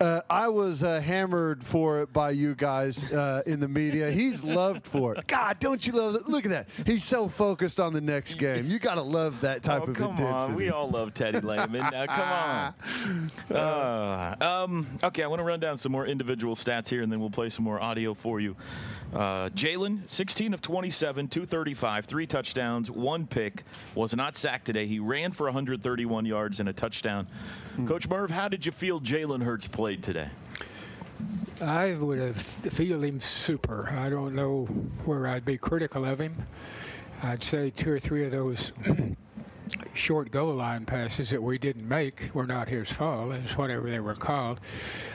Uh, I was uh, hammered for it by you guys uh, in the media. He's loved for it. God, don't you love it? Look at that. He's so focused on the next game. You got to love that type oh, of come intensity. on. We all love Teddy Lehman. Now, come on. Uh, um, okay, I want to run down some more individual stats here, and then we'll play some more audio for you. Uh, Jalen, 16 of 27, 235, three touchdowns, one pick. Was not sacked today. He ran for 131 yards and a touchdown. Coach Merv, how did you feel Jalen Hurts played today? I would have feel him super. I don't know where I'd be critical of him. I'd say two or three of those short goal line passes that we didn't make were not his fault. It's whatever they were called.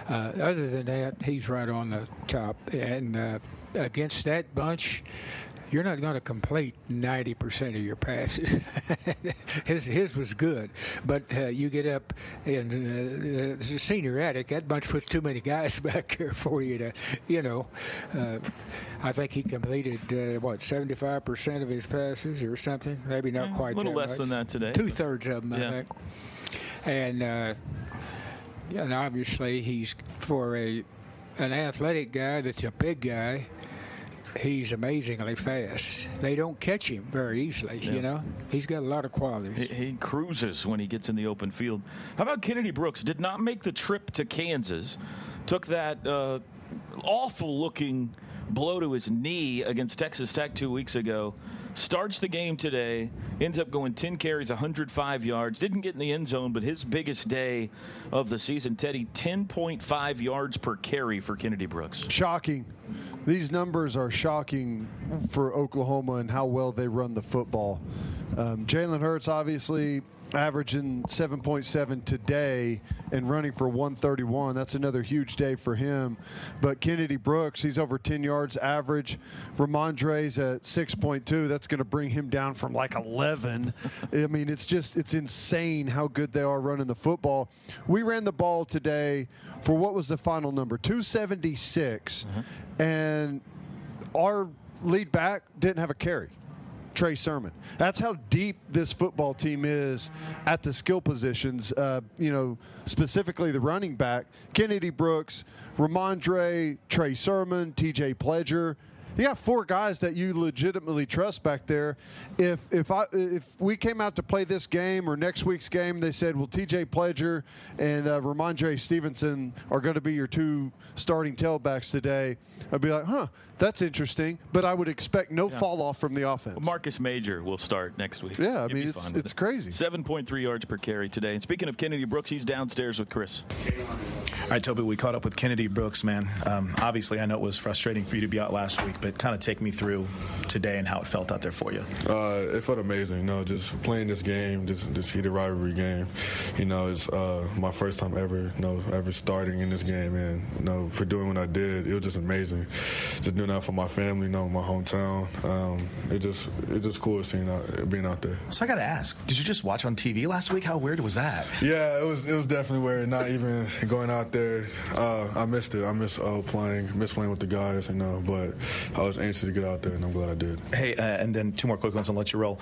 Uh, other than that, he's right on the top. And uh, against that bunch, you're not going to complete 90% of your passes. his his was good, but uh, you get up in uh, the senior attic, that bunch puts too many guys back there for you to, you know. Uh, I think he completed uh, what 75% of his passes or something. Maybe not Mm, quite. a little less much. than that today. Two thirds of them, Yeah. I think. And uh, and obviously he's for a an athletic guy that's a big guy. He's amazingly fast. They don't catch him very easily, Yeah. you know. He's got a lot of qualities. He, he cruises when he gets in the open field. How about Kennedy Brooks? Did not make the trip to Kansas. Took that uh, awful looking blow to his knee against Texas Tech two weeks ago. Starts the game today, ends up going 10 carries, 105 yards. Didn't get in the end zone, but his biggest day of the season, Teddy, 10.5 yards per carry for Kennedy Brooks. Shocking. These numbers are shocking for Oklahoma and how well they run the football. Um, Jalen Hurts obviously averaging 7.7 today and running for 131. That's another huge day for him. But Kennedy Brooks, he's over 10 yards average. Rhamondre's at 6.2. That's going to bring him down from like 11. I mean, it's just it's insane how good they are running the football. We ran the ball today for what was the final number? 276. Mm-hmm. And our lead back didn't have a carry. Trey Sermon. That's how deep this football team is at the skill positions. Uh, you know, specifically the running back, Kennedy Brooks, Rhamondre, Trey Sermon, T.J. Pledger. You got four guys that you legitimately trust back there. If if I if we came out to play this game or next week's game, they said, well, T.J. Pledger and uh, Rhamondre Stevenson are going to be your two starting tailbacks today. I'd be like, huh, that's interesting. But I would expect no Yeah. fall off from the offense. Marcus Major will start next week. Yeah, I You'd mean, it's- it's it. crazy. 7.3 yards per carry today. And speaking of Kennedy Brooks, he's downstairs with Chris. All right, Toby, we caught up with Kennedy Brooks, man. Um, obviously, I know it was frustrating for you to be out last week, but kind of take me through today and how it felt out there for you. Uh, it felt amazing, you know, just playing this game, this this heated rivalry game. You know, it's uh, my first time ever, you know, ever starting in this game, and you know, for doing what I did, it was just amazing. Just doing that for my family, you know, my hometown. Um, it just it just cool seeing out, being out there. So I got to ask, did you just watch on TV last week? How weird was that? Yeah, it was it was definitely weird. Not even going out there, uh, I missed it. I miss uh, playing, miss playing with the guys, you know. But I was anxious to get out there, and I'm glad I did. Hey, uh, and then two more quick ones and let you roll.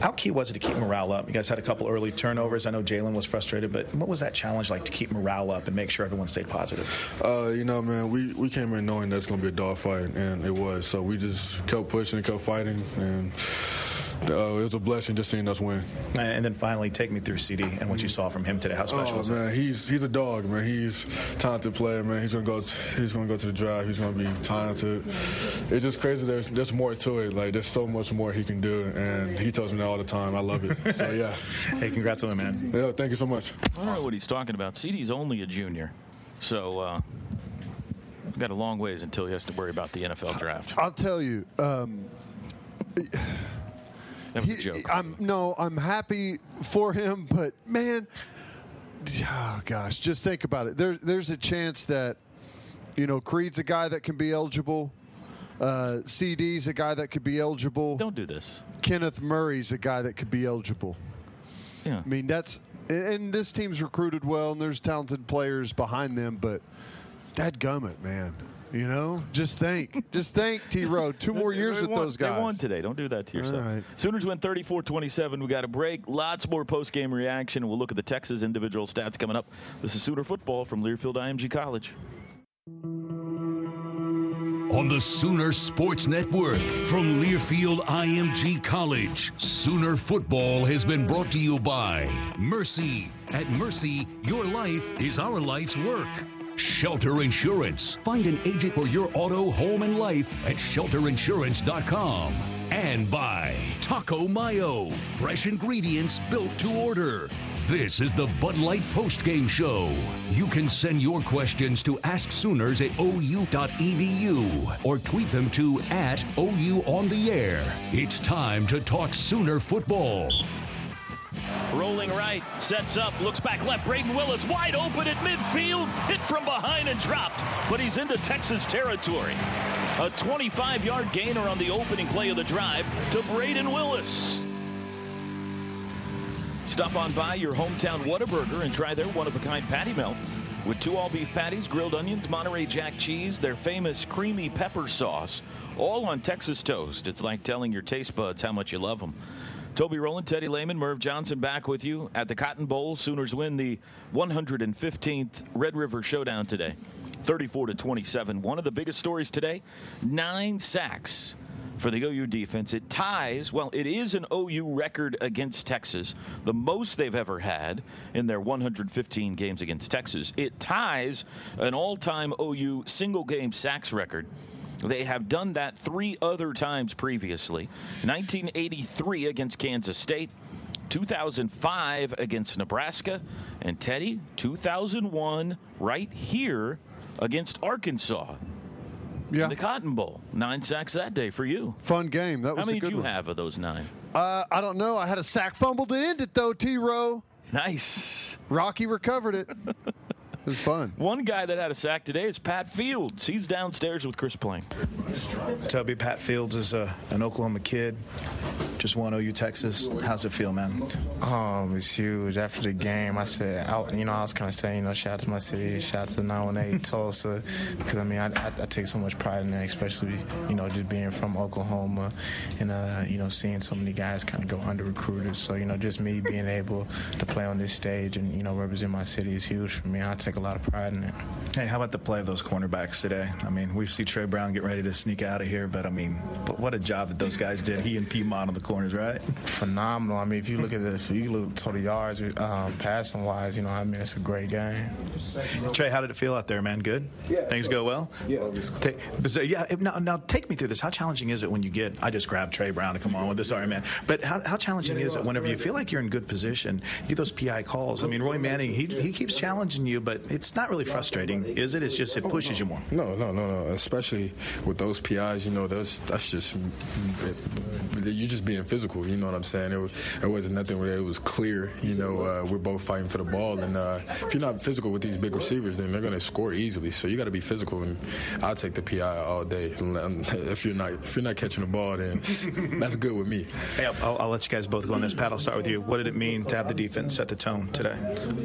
How key was it to keep morale up? You guys had a couple early turnovers. I know Jalen was frustrated, but what was that challenge like to keep morale up and make sure everyone stayed positive? Uh, you know, man, we, we came in knowing that's going to be a dogfight, and it was. So we just kept pushing, and kept fighting, and uh, it was a blessing just seeing us win. And then finally, take me through CD and what you saw from him today. How special oh was man, he's he's a dog, man. He's a talented player, man. He's gonna go. he's gonna go to the drive. He's gonna be talented. It's just crazy. There's there's more to it. Like there's so much more he can do, and he tells me that all the time. I love it. So yeah. hey, congrats on him, man. Yeah, thank you so much. I don't know what he's talking about. CD's only a junior. So, uh, we've got a long ways until he has to worry about the NFL draft. I'll tell you. Um, That was a joke. I'm no, I'm happy for him, but man, oh gosh, just think about it. There, there's a chance that you know Creed's a guy that can be eligible. Uh, CD's a guy that could be eligible. Don't do this. Kenneth Murray's a guy that could be eligible. Yeah. I mean, that's and this team's recruited well, and there's talented players behind them, but that gummit, man. You know, just think, just think, T. Row. Two more years with won- those guys. They won today. Don't do that to yourself. All right. Sooners win 34-27. We got a break. Lots more post-game reaction. We'll look at the Texas individual stats coming up. This is Sooner football from Learfield IMG College. On the Sooner Sports Network from Learfield IMG College, Sooner football has been brought to you by Mercy. At Mercy, your life is our life's work. Shelter Insurance. Find an agent for your auto, home, and life at shelterinsurance.com. And by Taco Mayo. Fresh ingredients built to order. This is the Bud Light postgame show. You can send your questions to AskSooners at ou.edu or tweet them to at OU on the air. It's time to talk Sooner football. Rolling right, sets up, looks back left. Brayden Willis wide open at midfield, hit from behind and dropped, but he's into Texas territory. A 25-yard gainer on the opening play of the drive to Brayden Willis. Stop on by your hometown Whataburger and try their one-of-a-kind patty melt. With two all-beef patties, grilled onions, Monterey Jack cheese, their famous creamy pepper sauce, all on Texas toast. It's like telling your taste buds how much you love them. Toby Rowland, Teddy Lehman, Merv Johnson back with you at the Cotton Bowl. Sooners win the 115th Red River Showdown today, 34 to 27. One of the biggest stories today: nine sacks for the OU defense. It ties, well, it is an OU record against Texas, the most they've ever had in their 115 games against Texas. It ties an all time OU single game sacks record. They have done that three other times previously 1983 against Kansas State. 2005 against Nebraska, and Teddy, 2001 right here against Arkansas. Yeah. The Cotton Bowl. Nine sacks that day for you. Fun game. That was How many a good did you one. have of those nine? Uh, I don't know. I had a sack fumbled to end it though. T. Row. Nice. Rocky recovered it. it was fun. One guy that had a sack today is Pat Fields. He's downstairs with Chris Plank. Toby Pat Fields is a, an Oklahoma kid. Just won OU Texas. How's it feel, man? Um, it's huge. After the game, I said, I, you know, I was kind of saying, you know, shout out to my city, shout out to 918 Tulsa, because I mean, I, I, I take so much pride in that, especially, you know, just being from Oklahoma and, uh, you know, seeing so many guys kind of go under recruited. So, you know, just me being able to play on this stage and, you know, represent my city is huge for me. I take a lot of pride in it. Hey, how about the play of those cornerbacks today? I mean, we see Trey Brown get ready to sneak out of here, but I mean, but what a job that those guys did. He and Piedmont on the corners, right? Phenomenal. I mean, if you look at the, if you look at total yards, um, passing wise, you know, I mean, it's a great game. Trey, how did it feel out there, man? Good? Yeah. Things go well? Yeah. Take, so, yeah, now, now take me through this. How challenging is it when you get, I just grabbed Trey Brown to come on with this, sorry, man. But how, how challenging is it whenever you feel like you're in good position, you get those PI calls? I mean, Roy Manning, he, he keeps challenging you, but it's not really frustrating, is it? It's just, it pushes you more. No, no, no, no. Especially with those PIs, you know, those that's just it, you're just being physical. You know what I'm saying? It, was, it wasn't nothing where it was clear. You know, uh, we're both fighting for the ball, and uh, if you're not physical with these big receivers, then they're going to score easily. So you got to be physical, and I'll take the PI all day. If you're not if you're not catching the ball, then that's good with me. Hey, I'll, I'll let you guys both go on this. Pat, I'll start with you. What did it mean to have the defense set the tone today?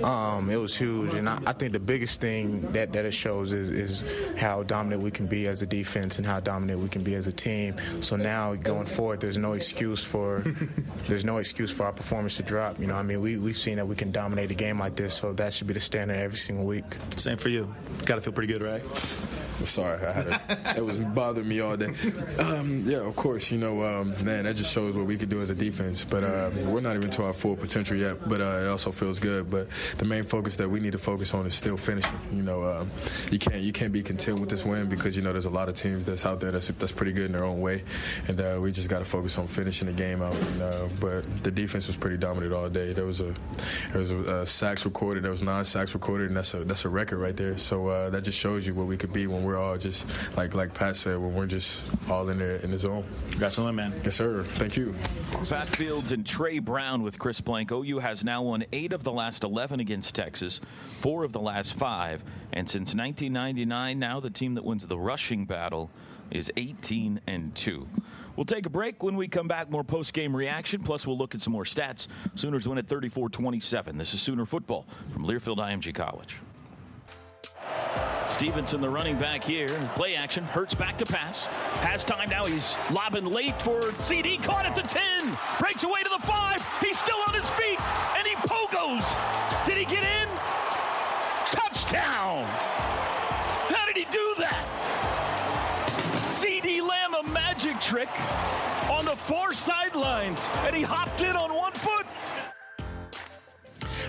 Um, it was huge, and I, I think the biggest thing that, that it shows is, is how dominant we can be as a defense and how dominant we can be as a team. So now going forward, there's no excuse for there's no excuse for our performance to drop. You know, I mean, we we've seen that we can dominate a game like this, so that should be the standard every single week. Same for you. Got to feel pretty good, right? Sorry, I had a, it was bothering me all day. Um, yeah, of course, you know, um, man, that just shows what we can do as a defense. But uh, we're not even to our full potential yet. But uh, it also feels good. But the main focus that we need to focus on is still finishing. You know, um, you can't you can't be content with this win because you know there's a lot of teams that's out there that's that's pretty good in their own way, and uh, we just got to focus on finishing the game out. And, uh, but the defense was pretty dominant all day. There was a there was a, uh sacks recorded. There was nine sacks recorded, and that's a that's a record right there. So uh, that just shows you what we could be when we're all just like like Pat said, when we're just all in there in the zone. Congrats on that, man. Yes, sir. Thank you. Pat Fields and Trey Brown with Chris Plank. OU has now won eight of the last 11 against Texas, four of the last five. And since 1999, now the team that wins the rushing battle, is 18 and 2. We'll take a break. When we come back, more post game reaction. Plus, we'll look at some more stats. Sooners win at 34 27. This is Sooner football from Learfield IMG College. Stevenson, the running back here. Play action. Hurts back to pass. Has time now. He's lobbing late for CD. Caught at the 10. Breaks away to the 5. He's still on his feet. And he pogos. Far sidelines. And he hopped in on one foot.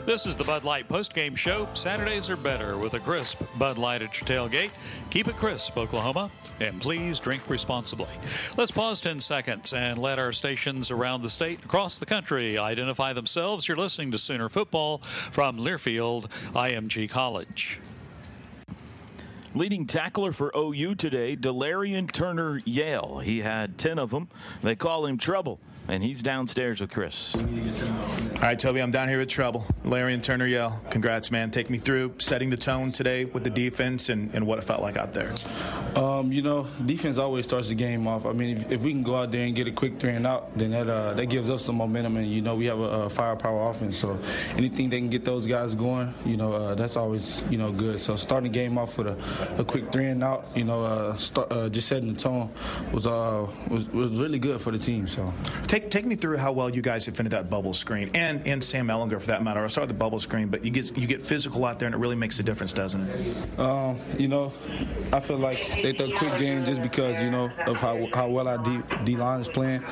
This is the Bud Light postgame show. Saturdays are better with a crisp Bud Light at your tailgate. Keep it crisp, Oklahoma, and please drink responsibly. Let's pause 10 seconds and let our stations around the state, across the country, identify themselves. You're listening to Sooner Football from Learfield IMG College. Leading tackler for OU today, Delarrion Turner Yell. He had 10 of them. They call him Trouble and he's downstairs with Chris. All right, Toby, I'm down here with Trouble. Larry and Turner Yell, congrats, man. Take me through setting the tone today with the defense and, and what it felt like out there. Um, you know, defense always starts the game off. I mean, if, if, we can go out there and get a quick three and out, then that uh, that gives us the momentum, and you know we have a, a, firepower offense. So anything they can get those guys going, you know, uh, that's always you know good. So starting the game off with a, a quick three and out, you know, uh, start, uh, just setting the tone was, uh, was was really good for the team. So take take me through how well you guys defended that bubble screen, and and Sam Ehlinger for that matter. Start with the bubble screen, but you get you get physical out there, and it really makes a difference, doesn't it? Um, you know, I feel like they throw a quick game just because you know of how how well our D, D line is playing.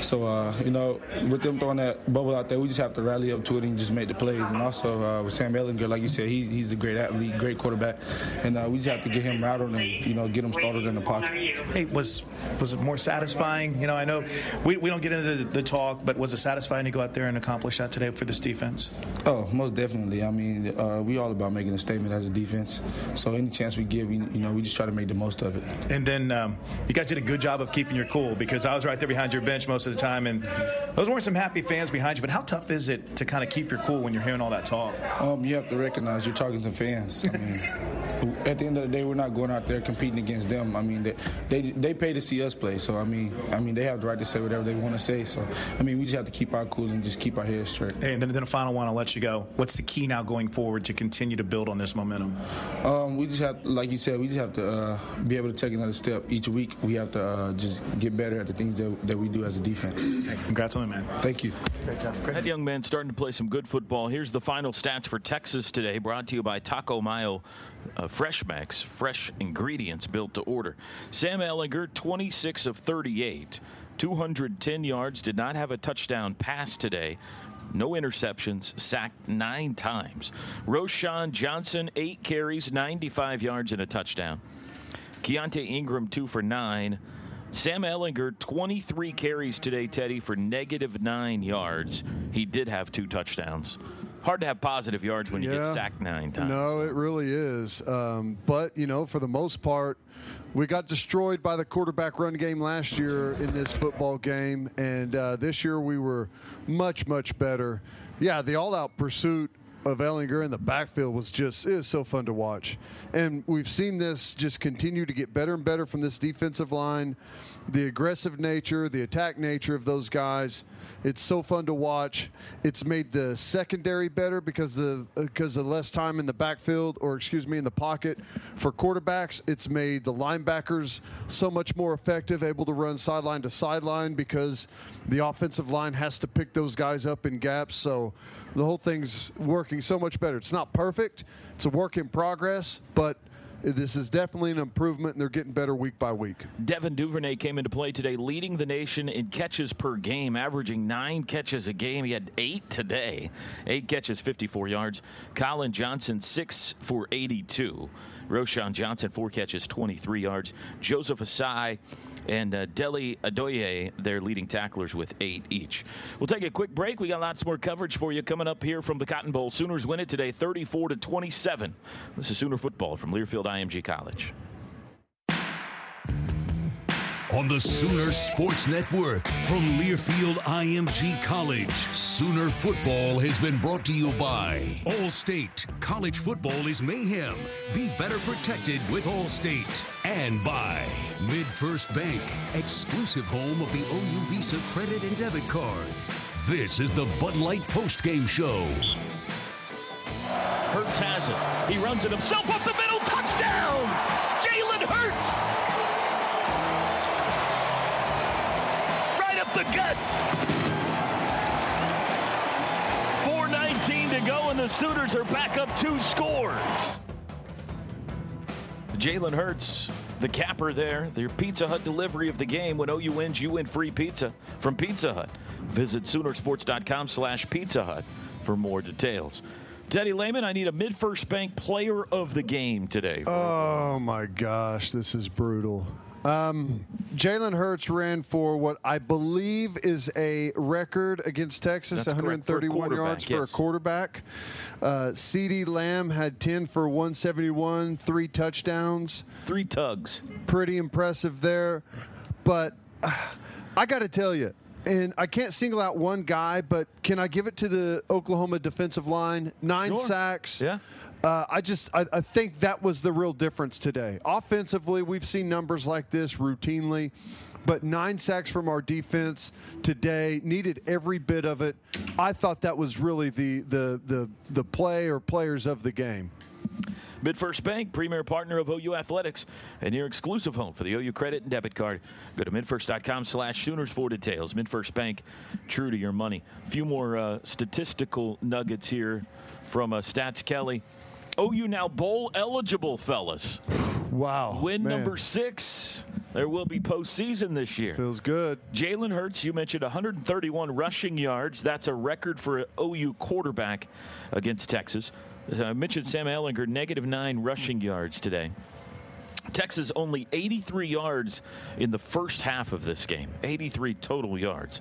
So uh, you know, with them throwing that bubble out there, we just have to rally up to it and just make the plays. And also uh, with Sam Ehlinger, like you said, he, he's a great athlete, great quarterback, and uh, we just have to get him rattled and you know get him started in the pocket. Hey, was was it more satisfying? You know, I know we, we don't get into the, the talk, but was it satisfying to go out there and accomplish that today for this defense? Oh, most definitely. I mean, uh, we all about making a statement as a defense. So any chance we give, we, you know, we just try to make the most of it. And then um, you guys did a good job of keeping your cool because I was right there behind your bench most of the time, and those weren't some happy fans behind you. But how tough is it to kind of keep your cool when you're hearing all that talk? Um, you have to recognize you're talking to fans. I mean, at the end of the day, we're not going out there competing against them. I mean, they, they they pay to see us play. So I mean, I mean, they have the right to say whatever they want to say. So I mean, we just have to keep our cool and just keep our heads straight. Hey, and then, then a final one, I'll let you go. What's the key now going forward to continue to build on this momentum? Um, we just have, like you said, we just have to uh, be able to take another step each week. We have to uh, just get better at the things that, that we do as a defense. Hey, congrats on it, man. Thank you. Great job. Great. That young man starting to play some good football. Here's the final stats for Texas today, brought to you by Taco Mayo uh, Fresh Max, fresh ingredients built to order. Sam Ehlinger, 26 of 38, 210 yards, did not have a touchdown pass today. No interceptions, sacked nine times. Roschon Johnson, eight carries, 95 yards, and a touchdown. Keaontay Ingram, two for nine. Sam Ehlinger, 23 carries today, Teddy, for negative nine yards. He did have two touchdowns hard to have positive yards when you yeah, get sacked nine times. No, it really is. Um, but, you know, for the most part, we got destroyed by the quarterback run game last year in this football game. And uh, this year we were much, much better. Yeah, the all out pursuit of Ehlinger in the backfield was just it was so fun to watch. And we've seen this just continue to get better and better from this defensive line. The aggressive nature, the attack nature of those guys it's so fun to watch. It's made the secondary better because the because of less time in the backfield, or excuse me, in the pocket for quarterbacks. It's made the linebackers so much more effective, able to run sideline to sideline because the offensive line has to pick those guys up in gaps. So the whole thing's working so much better. It's not perfect. It's a work in progress, but this is definitely an improvement, and they're getting better week by week. Devin Duvernay came into play today, leading the nation in catches per game, averaging nine catches a game. He had eight today, eight catches, 54 yards. Collin Johnson, six for 82. Roschon Johnson, four catches, 23 yards. Joseph Ossai and uh, Deli Adeoye, their leading tacklers with eight each. We'll take a quick break. We got lots more coverage for you coming up here from the Cotton Bowl. Sooners win it today, 34 to 27. This is Sooner football from Learfield IMG College. on the Sooner Sports Network from Learfield IMG College. Sooner football has been brought to you by Allstate. College football is mayhem. Be better protected with Allstate. And by MidFirst Bank, exclusive home of the OU Visa credit and debit card. This is the Bud Light postgame show. Hurts has it. He runs it himself up the middle. Touchdown! Jalen Hurts! Right up the gut. 4.19 to go, and the Sooners are back up two scores. Jalen Hurts, the capper there. Their Pizza Hut delivery of the game. When OU wins, you win free pizza from Pizza Hut. Visit Soonersports.com slash Pizza Hut for more details. Teddy Lehman, I need a mid-first bank player of the game today. Oh my gosh, this is brutal. Um, Jalen Hurts ran for what I believe is a record against Texas, That's correct, for 131 yards for a quarterback. Uh, C.D. Lamb had 10 for 171, three touchdowns. Three tugs. Pretty impressive there. But uh, I got to tell you, and I can't single out one guy, but can I give it to the Oklahoma defensive line? Nine Sure. sacks. Yeah. Uh, I just I, I think that was the real difference today. Offensively, we've seen numbers like this routinely, but nine sacks from our defense today needed every bit of it. I thought that was really the the the the play or players of the game. MidFirst Bank, premier partner of OU Athletics, and your exclusive home for the OU credit and debit card. Go to midfirst.com slash Sooners for details. MidFirst Bank, true to your money. A few more uh, statistical nuggets here from uh, Stats Kelly. OU now bowl eligible, fellas. Wow. Win man. number six. There will be postseason this year. Feels good. Jalen Hurts, you mentioned 131 rushing yards. That's a record for an OU quarterback against Texas. Uh, I mentioned Sam Ehlinger, negative nine rushing yards today. Texas only 83 yards in the first half of this game. 83 total yards.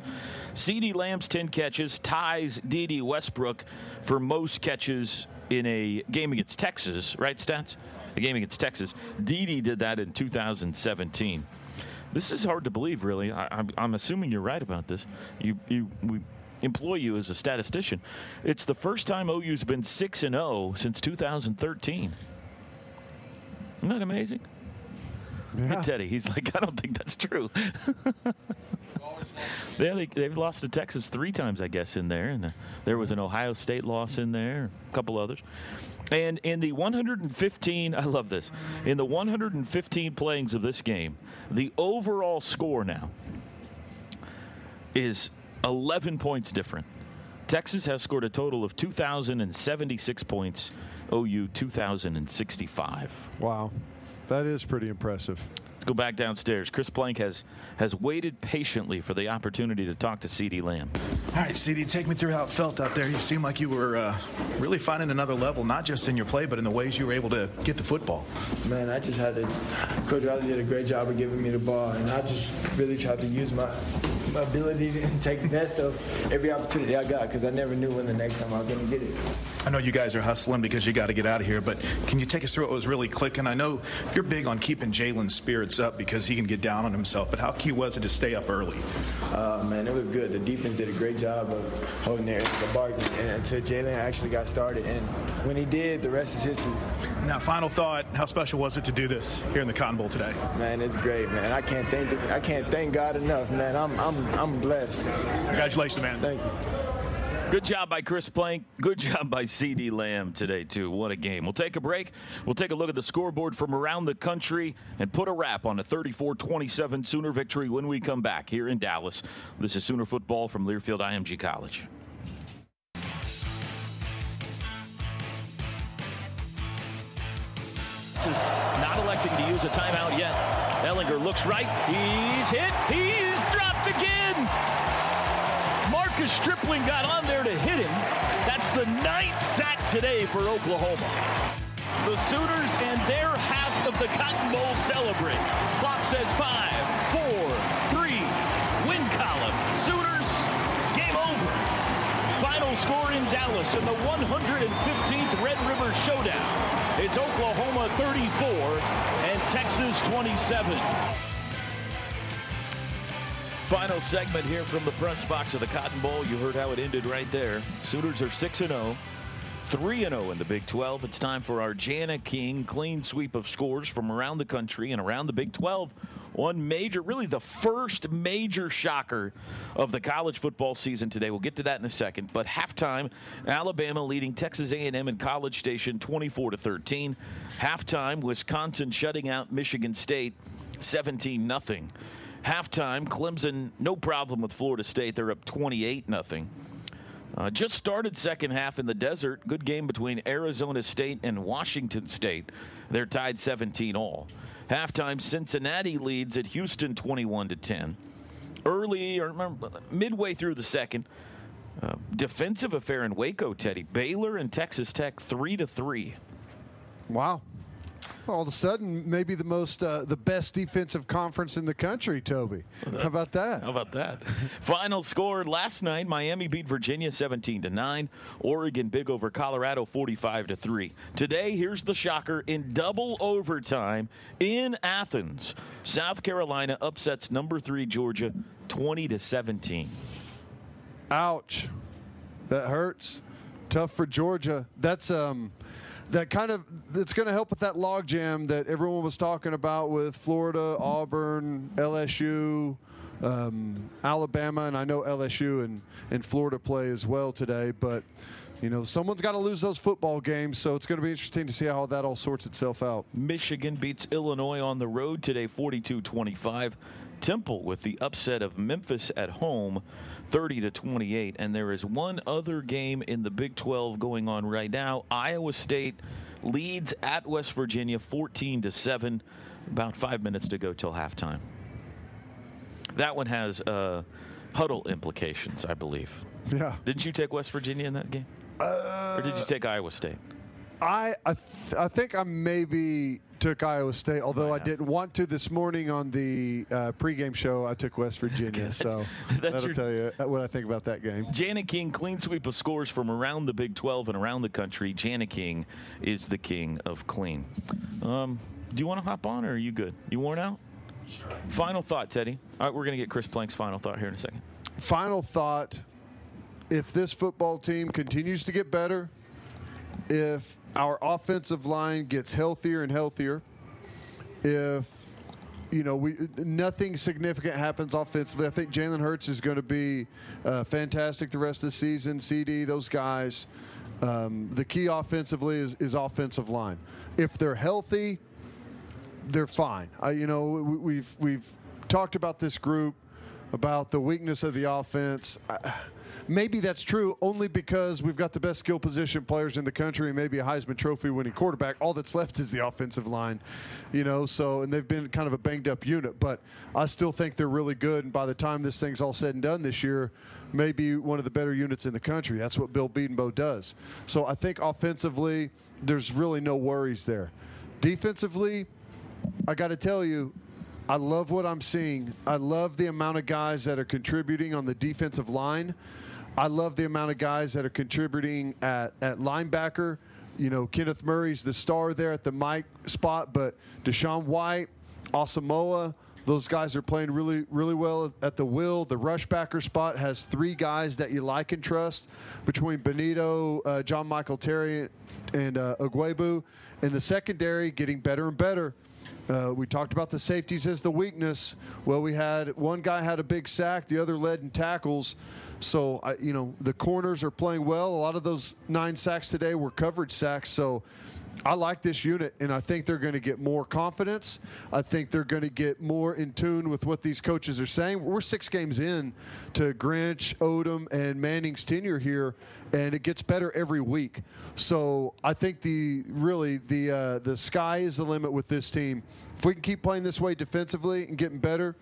C.D. Lamb's 10 catches ties D.D. Westbrook for most catches in a game against Texas, right, Stats? A game against Texas. D.D. did that in 2017. This is hard to believe, really. I, I'm, I'm assuming you're right about this. You, you, we employ you as a statistician. It's the first time OU's been 6 and 0 since 2013. Isn't that amazing? Yeah. Hey, Teddy, he's like, I don't think that's true. yeah, they, they've lost to Texas three times, I guess, in there. And uh, there was an Ohio State loss in there, a couple others. And in the 115, I love this, in the 115 playings of this game, the overall score now is 11 points different. Texas has scored a total of 2,076 points, OU 2,065. Wow. That is pretty impressive. Let's go back downstairs. Chris Plank has has waited patiently for the opportunity to talk to C.D. Lamb. All right, CD, take me through how it felt out there. You seemed like you were uh, really finding another level, not just in your play, but in the ways you were able to get the football. Man, I just had to. Coach Riley did a great job of giving me the ball, and I just really tried to use my, my ability to take the best of every opportunity I got because I never knew when the next time I was going to get it. I know you guys are hustling because you got to get out of here, but can you take us through what was really clicking? I know you're big on keeping Jalen's spirits up because he can get down on himself, but how key was it to stay up early? Uh, man, it was good. The defense did a great job of holding their the bargain and until Jalen actually got started. And when he did, the rest is history. Now, final thought: How special was it to do this here in the Cotton Bowl today? Man, it's great, man. I can't thank I can't thank God enough, man. I'm I'm I'm blessed. Congratulations, man. Thank you. Good job by Chris Plank. Good job by C.D. Lamb today, too. What a game. We'll take a break. We'll take a look at the scoreboard from around the country and put a wrap on a 34 27 Sooner victory when we come back here in Dallas. This is Sooner football from Learfield IMG College. Is not electing to use a timeout yet. Ehlinger looks right. He's hit. He's dropped again. Marcus Stripling got on there to hit him. That's the ninth sack today for Oklahoma. The Sooners and their half of the Cotton Bowl celebrate. Clock says five, four, Final score in Dallas in the 115th Red River Showdown. It's Oklahoma 34 and Texas 27. Final segment here from the press box of the Cotton Bowl. You heard how it ended right there. Sooners are 6 0, 3 0 in the Big 12. It's time for our Jani-King clean sweep of scores from around the country and around the Big 12. One major, really the first major shocker of the college football season today. We'll get to that in a second. But halftime, Alabama leading Texas A&M in College Station 24 to 13. Halftime, Wisconsin shutting out Michigan State 17 nothing. Halftime, Clemson, no problem with Florida State. They're up 28 nothing. Uh, just started second half in the desert. Good game between Arizona State and Washington State. They're tied 17 all. Halftime, Cincinnati leads at Houston 21 to 10. Early or midway through the second, uh, defensive affair in Waco, Teddy. Baylor and Texas Tech 3 to 3. Wow all of a sudden, maybe the most, uh, the best defensive conference in the country, Toby. How about that? How about that? Final score last night: Miami beat Virginia 17 to nine. Oregon big over Colorado 45 to three. Today, here's the shocker in double overtime in Athens. South Carolina upsets number three Georgia 20 to 17. Ouch, that hurts. Tough for Georgia. That's um that kind of it's going to help with that logjam that everyone was talking about with Florida, Auburn, LSU, um, Alabama, and I know LSU and, and Florida play as well today. But you know, someone's got to lose those football games, so it's going to be interesting to see how that all sorts itself out. Michigan beats Illinois on the road today, 42 25. Temple with the upset of Memphis at home, 30 to 28. And there is one other game in the Big 12 going on right now. Iowa State leads at West Virginia 14 to 7. About five minutes to go till halftime. That one has uh, huddle implications, I believe. Yeah. Didn't you take West Virginia in that game? Uh, or did you take Iowa State? I I, th- I think I maybe took Iowa State, although I didn't want to this morning on the uh, pregame show. I took West Virginia, so that'll your, tell you what I think about that game. Jani-King, clean sweep of scores from around the Big 12 and around the country. Jani-King is the king of clean. Um, do you want to hop on, or are you good? You worn out? Sure. Final thought, Teddy. All right, we're going to get Chris Plank's final thought here in a second. Final thought: If this football team continues to get better, if our offensive line gets healthier and healthier, if you know, we nothing significant happens offensively. I think Jalen Hurts is going to be uh, fantastic the rest of the season. CeeDee, those guys. Um, the key offensively is, is, offensive line. If they're healthy, they're fine. I, you know, we, we've we've talked about this group, about the weakness of the offense. I, maybe that's true only because we've got the best skill position players in the country and maybe a Heisman Trophy winning quarterback. All that's left is the offensive line, you know. So and they've been kind of a banged up unit, but I still think they're really good. And by the time this thing's all said and done this year, maybe one of the better units in the country. That's what Bill Bedenbaugh does. So I think offensively, there's really no worries there. Defensively, I got to tell you, I love what I'm seeing. I love the amount of guys that are contributing on the defensive line. I love the amount of guys that are contributing at, at linebacker. You know, Kenneth Murray's the star there at the Mike spot, but DaShaun White, Asamoah, those guys are playing really, really well at the will. The rushbacker spot has three guys that you like and trust between Bonitto, uh, John Michael Terry, and uh, Ugwoegbu. In the secondary, getting better and better. Uh, we talked about the safeties as the weakness. Well, we had one guy had a big sack, the other led in tackles. So, I, you know, the corners are playing well. A lot of those nine sacks today were coverage sacks. So, I like this unit, and I think they're going to get more confidence. I think they're going to get more in tune with what these coaches are saying. We're six games in to Grinch, Odom, and Manning's tenure here, and it gets better every week. So I think the really the uh, the sky is the limit with this team. If we can keep playing this way defensively and getting better,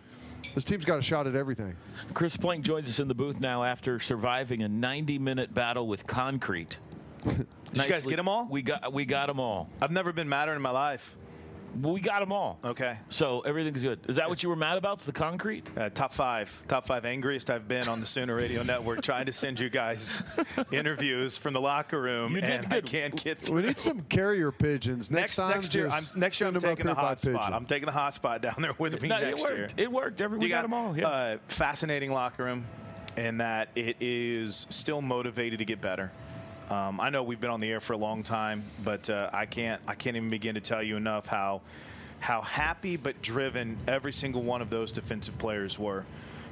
this team's got a shot at everything. Chris Plank joins us in the booth now after surviving a 90-minute battle with concrete. Did you guys get them all? We got we got them all. I've never been madder in my life. We got them all. Okay. So everything's good. Is that what you were mad about? It's the concrete? Uh, top five, top five angriest I've been on the Sooner Radio Network, trying to send you guys interviews from the locker room, You did and I can't get. Through. We need some carrier pigeons next, Next, time. next year, I'm, next year I'm send 'em up taking the here hot spot. pigeon. I'm taking the hot spot down there with me No, it next worked. year. It worked. Every- we You got 'em all, yeah. Uh, fascinating locker room, and that it is still motivated to get better. Um, I know we've been on the air for a long time, but uh, I can't I can't even begin to tell you enough how how happy but driven every single one of those defensive players were.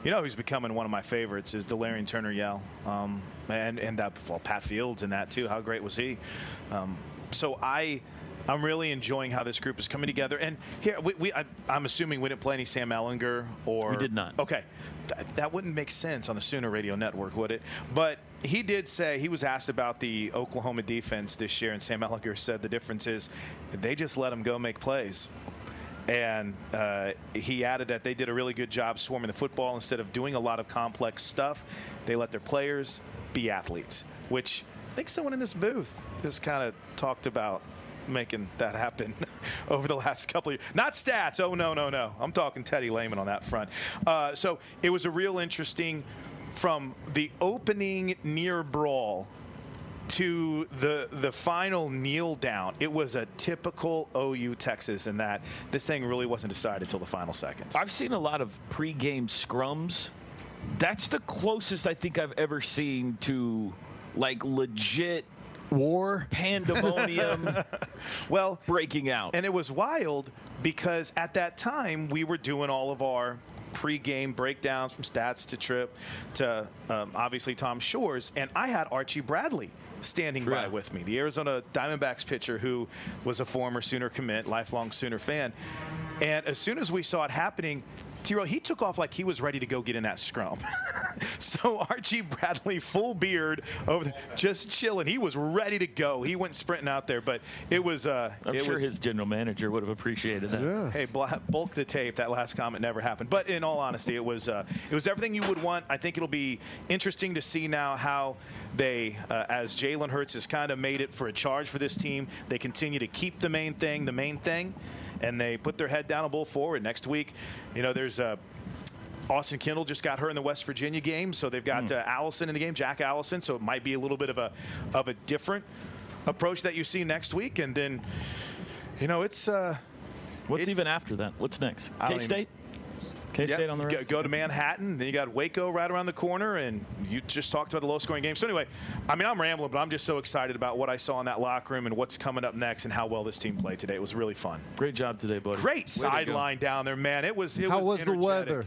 You know who's becoming one of my favorites is Delarrion Turner Yell, um, and and that well Pat Fields in that too. How great was he? Um, so I. I'm really enjoying how this group is coming together. And here, we, we I, I'm assuming we didn't play any Sam Ehlinger or We did not. Okay, Th- that wouldn't make sense on the Sooner Radio Network, would it? But he did say he was asked about the Oklahoma defense this year, and Sam Ehlinger said the difference is they just let him go make plays. And uh, he added that they did a really good job swarming the football instead of doing a lot of complex stuff. They let their players be athletes, which I think someone in this booth has kind of talked about making that happen over the last couple of years. Not stats. Oh, no, no, no. I'm talking Teddy Lehman on that front. Uh, so it was a real interesting from the opening near brawl to the the final kneel down, it was a typical OU Texas in that this thing really wasn't decided until the final seconds. I've seen a lot of pregame scrums. That's the closest I think I've ever seen to like legit war pandemonium. well, breaking out, and it was wild because at that time we were doing all of our pre-game breakdowns from stats to trip to um, obviously Tom Shores, and I had Archie Bradley standing by with me, the Arizona Diamondbacks pitcher who was a former Sooner commit, lifelong Sooner fan. And as soon as we saw it happening, T-Row, he took off like he was ready to go get in that scrum. so Archie Bradley, full beard, over the, just chilling. He was ready to go. He went sprinting out there, but it was. Uh, I'm it sure was, his general manager would have appreciated that. Hey, bla- bulk the tape. That last comment never happened. But in all honesty, it was uh, it was everything you would want. I think it'll be interesting to see now how they, uh, as Jalen Hurts has kind of made it for a charge for this team, they continue to keep the main thing the main thing, and they put their head down and bull forward. Next week, you know, there's uh, Austin Kendall just got her in the West Virginia game, so they've got uh, Allison in the game, Jack Allison. So it might be a little bit of a of a different approach that you see next week, and then, you know, it's. Uh, What's it's- even after that? What's next? K State. K State Yep. on the go, road. go to Manhattan. Then you got Waco right around the corner, and you just talked about the low-scoring game. So anyway, I mean, I'm rambling, but I'm just so excited about what I saw in that locker room and what's coming up next, and how well this team played today. It was really fun. Great job today, buddy. Great Way to go. sideline down there, man. It was. It How was, was the weather?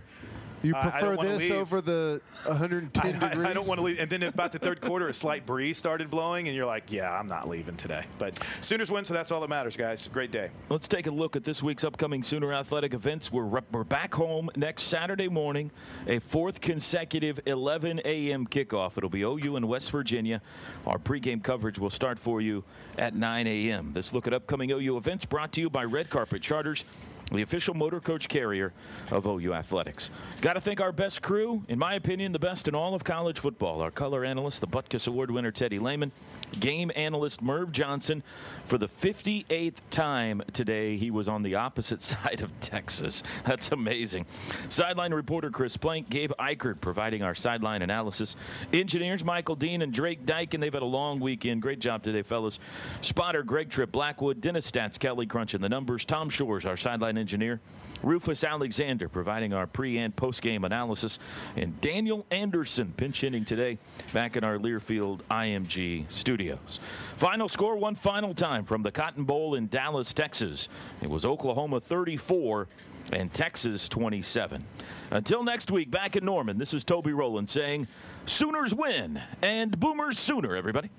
You Uh, prefer don't this over the 110 I, degrees? I, I don't want to leave. And then about the third quarter, a slight breeze started blowing, and you're like, "Yeah, I'm not leaving today." But Sooners win, so that's all that matters, guys. Great day. Let's take a look at this week's upcoming Sooner athletic events. We're, rep- we're back home next Saturday morning, a fourth consecutive 11 a.m. kickoff. It'll be OU in West Virginia. Our pregame coverage will start for you at 9 a.m. This look at upcoming OU events brought to you by Red Carpet Charters. The official motor coach carrier of OU Athletics. Got to thank our best crew, in my opinion, the best in all of college football. Our color analyst, the Butkus Award winner Teddy Lehman, game analyst Merv Johnson. For the 58th time today, he was on the opposite side of Texas. That's amazing. Sideline reporter Chris Plank, Gabe Ikard providing our sideline analysis. Engineers Michael Dean and Drake Dyke, and they've had a long weekend. Great job today, fellas. Spotter Greg Tripp Blackwood, Dennis Stats Kelly crunching the numbers. Tom Shores, our sideline engineer. Rufus Alexander providing our pre and post game analysis. And Daniel Anderson pinch hitting today back in our Learfield IMG studios. Final score one final time from the Cotton Bowl in Dallas, Texas. It was Oklahoma 34 and Texas 27. Until next week, back in Norman, this is Toby Rowland saying, Sooners win and Boomers sooner, everybody.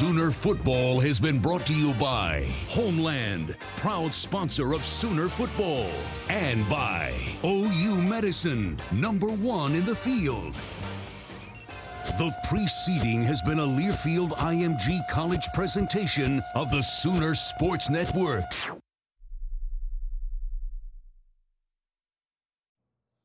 Sooner football has been brought to you by Homeland, proud sponsor of Sooner football, and by OU Medicine, number one in the field. The preceding has been a Learfield IMG College presentation of the Sooner Sports Network.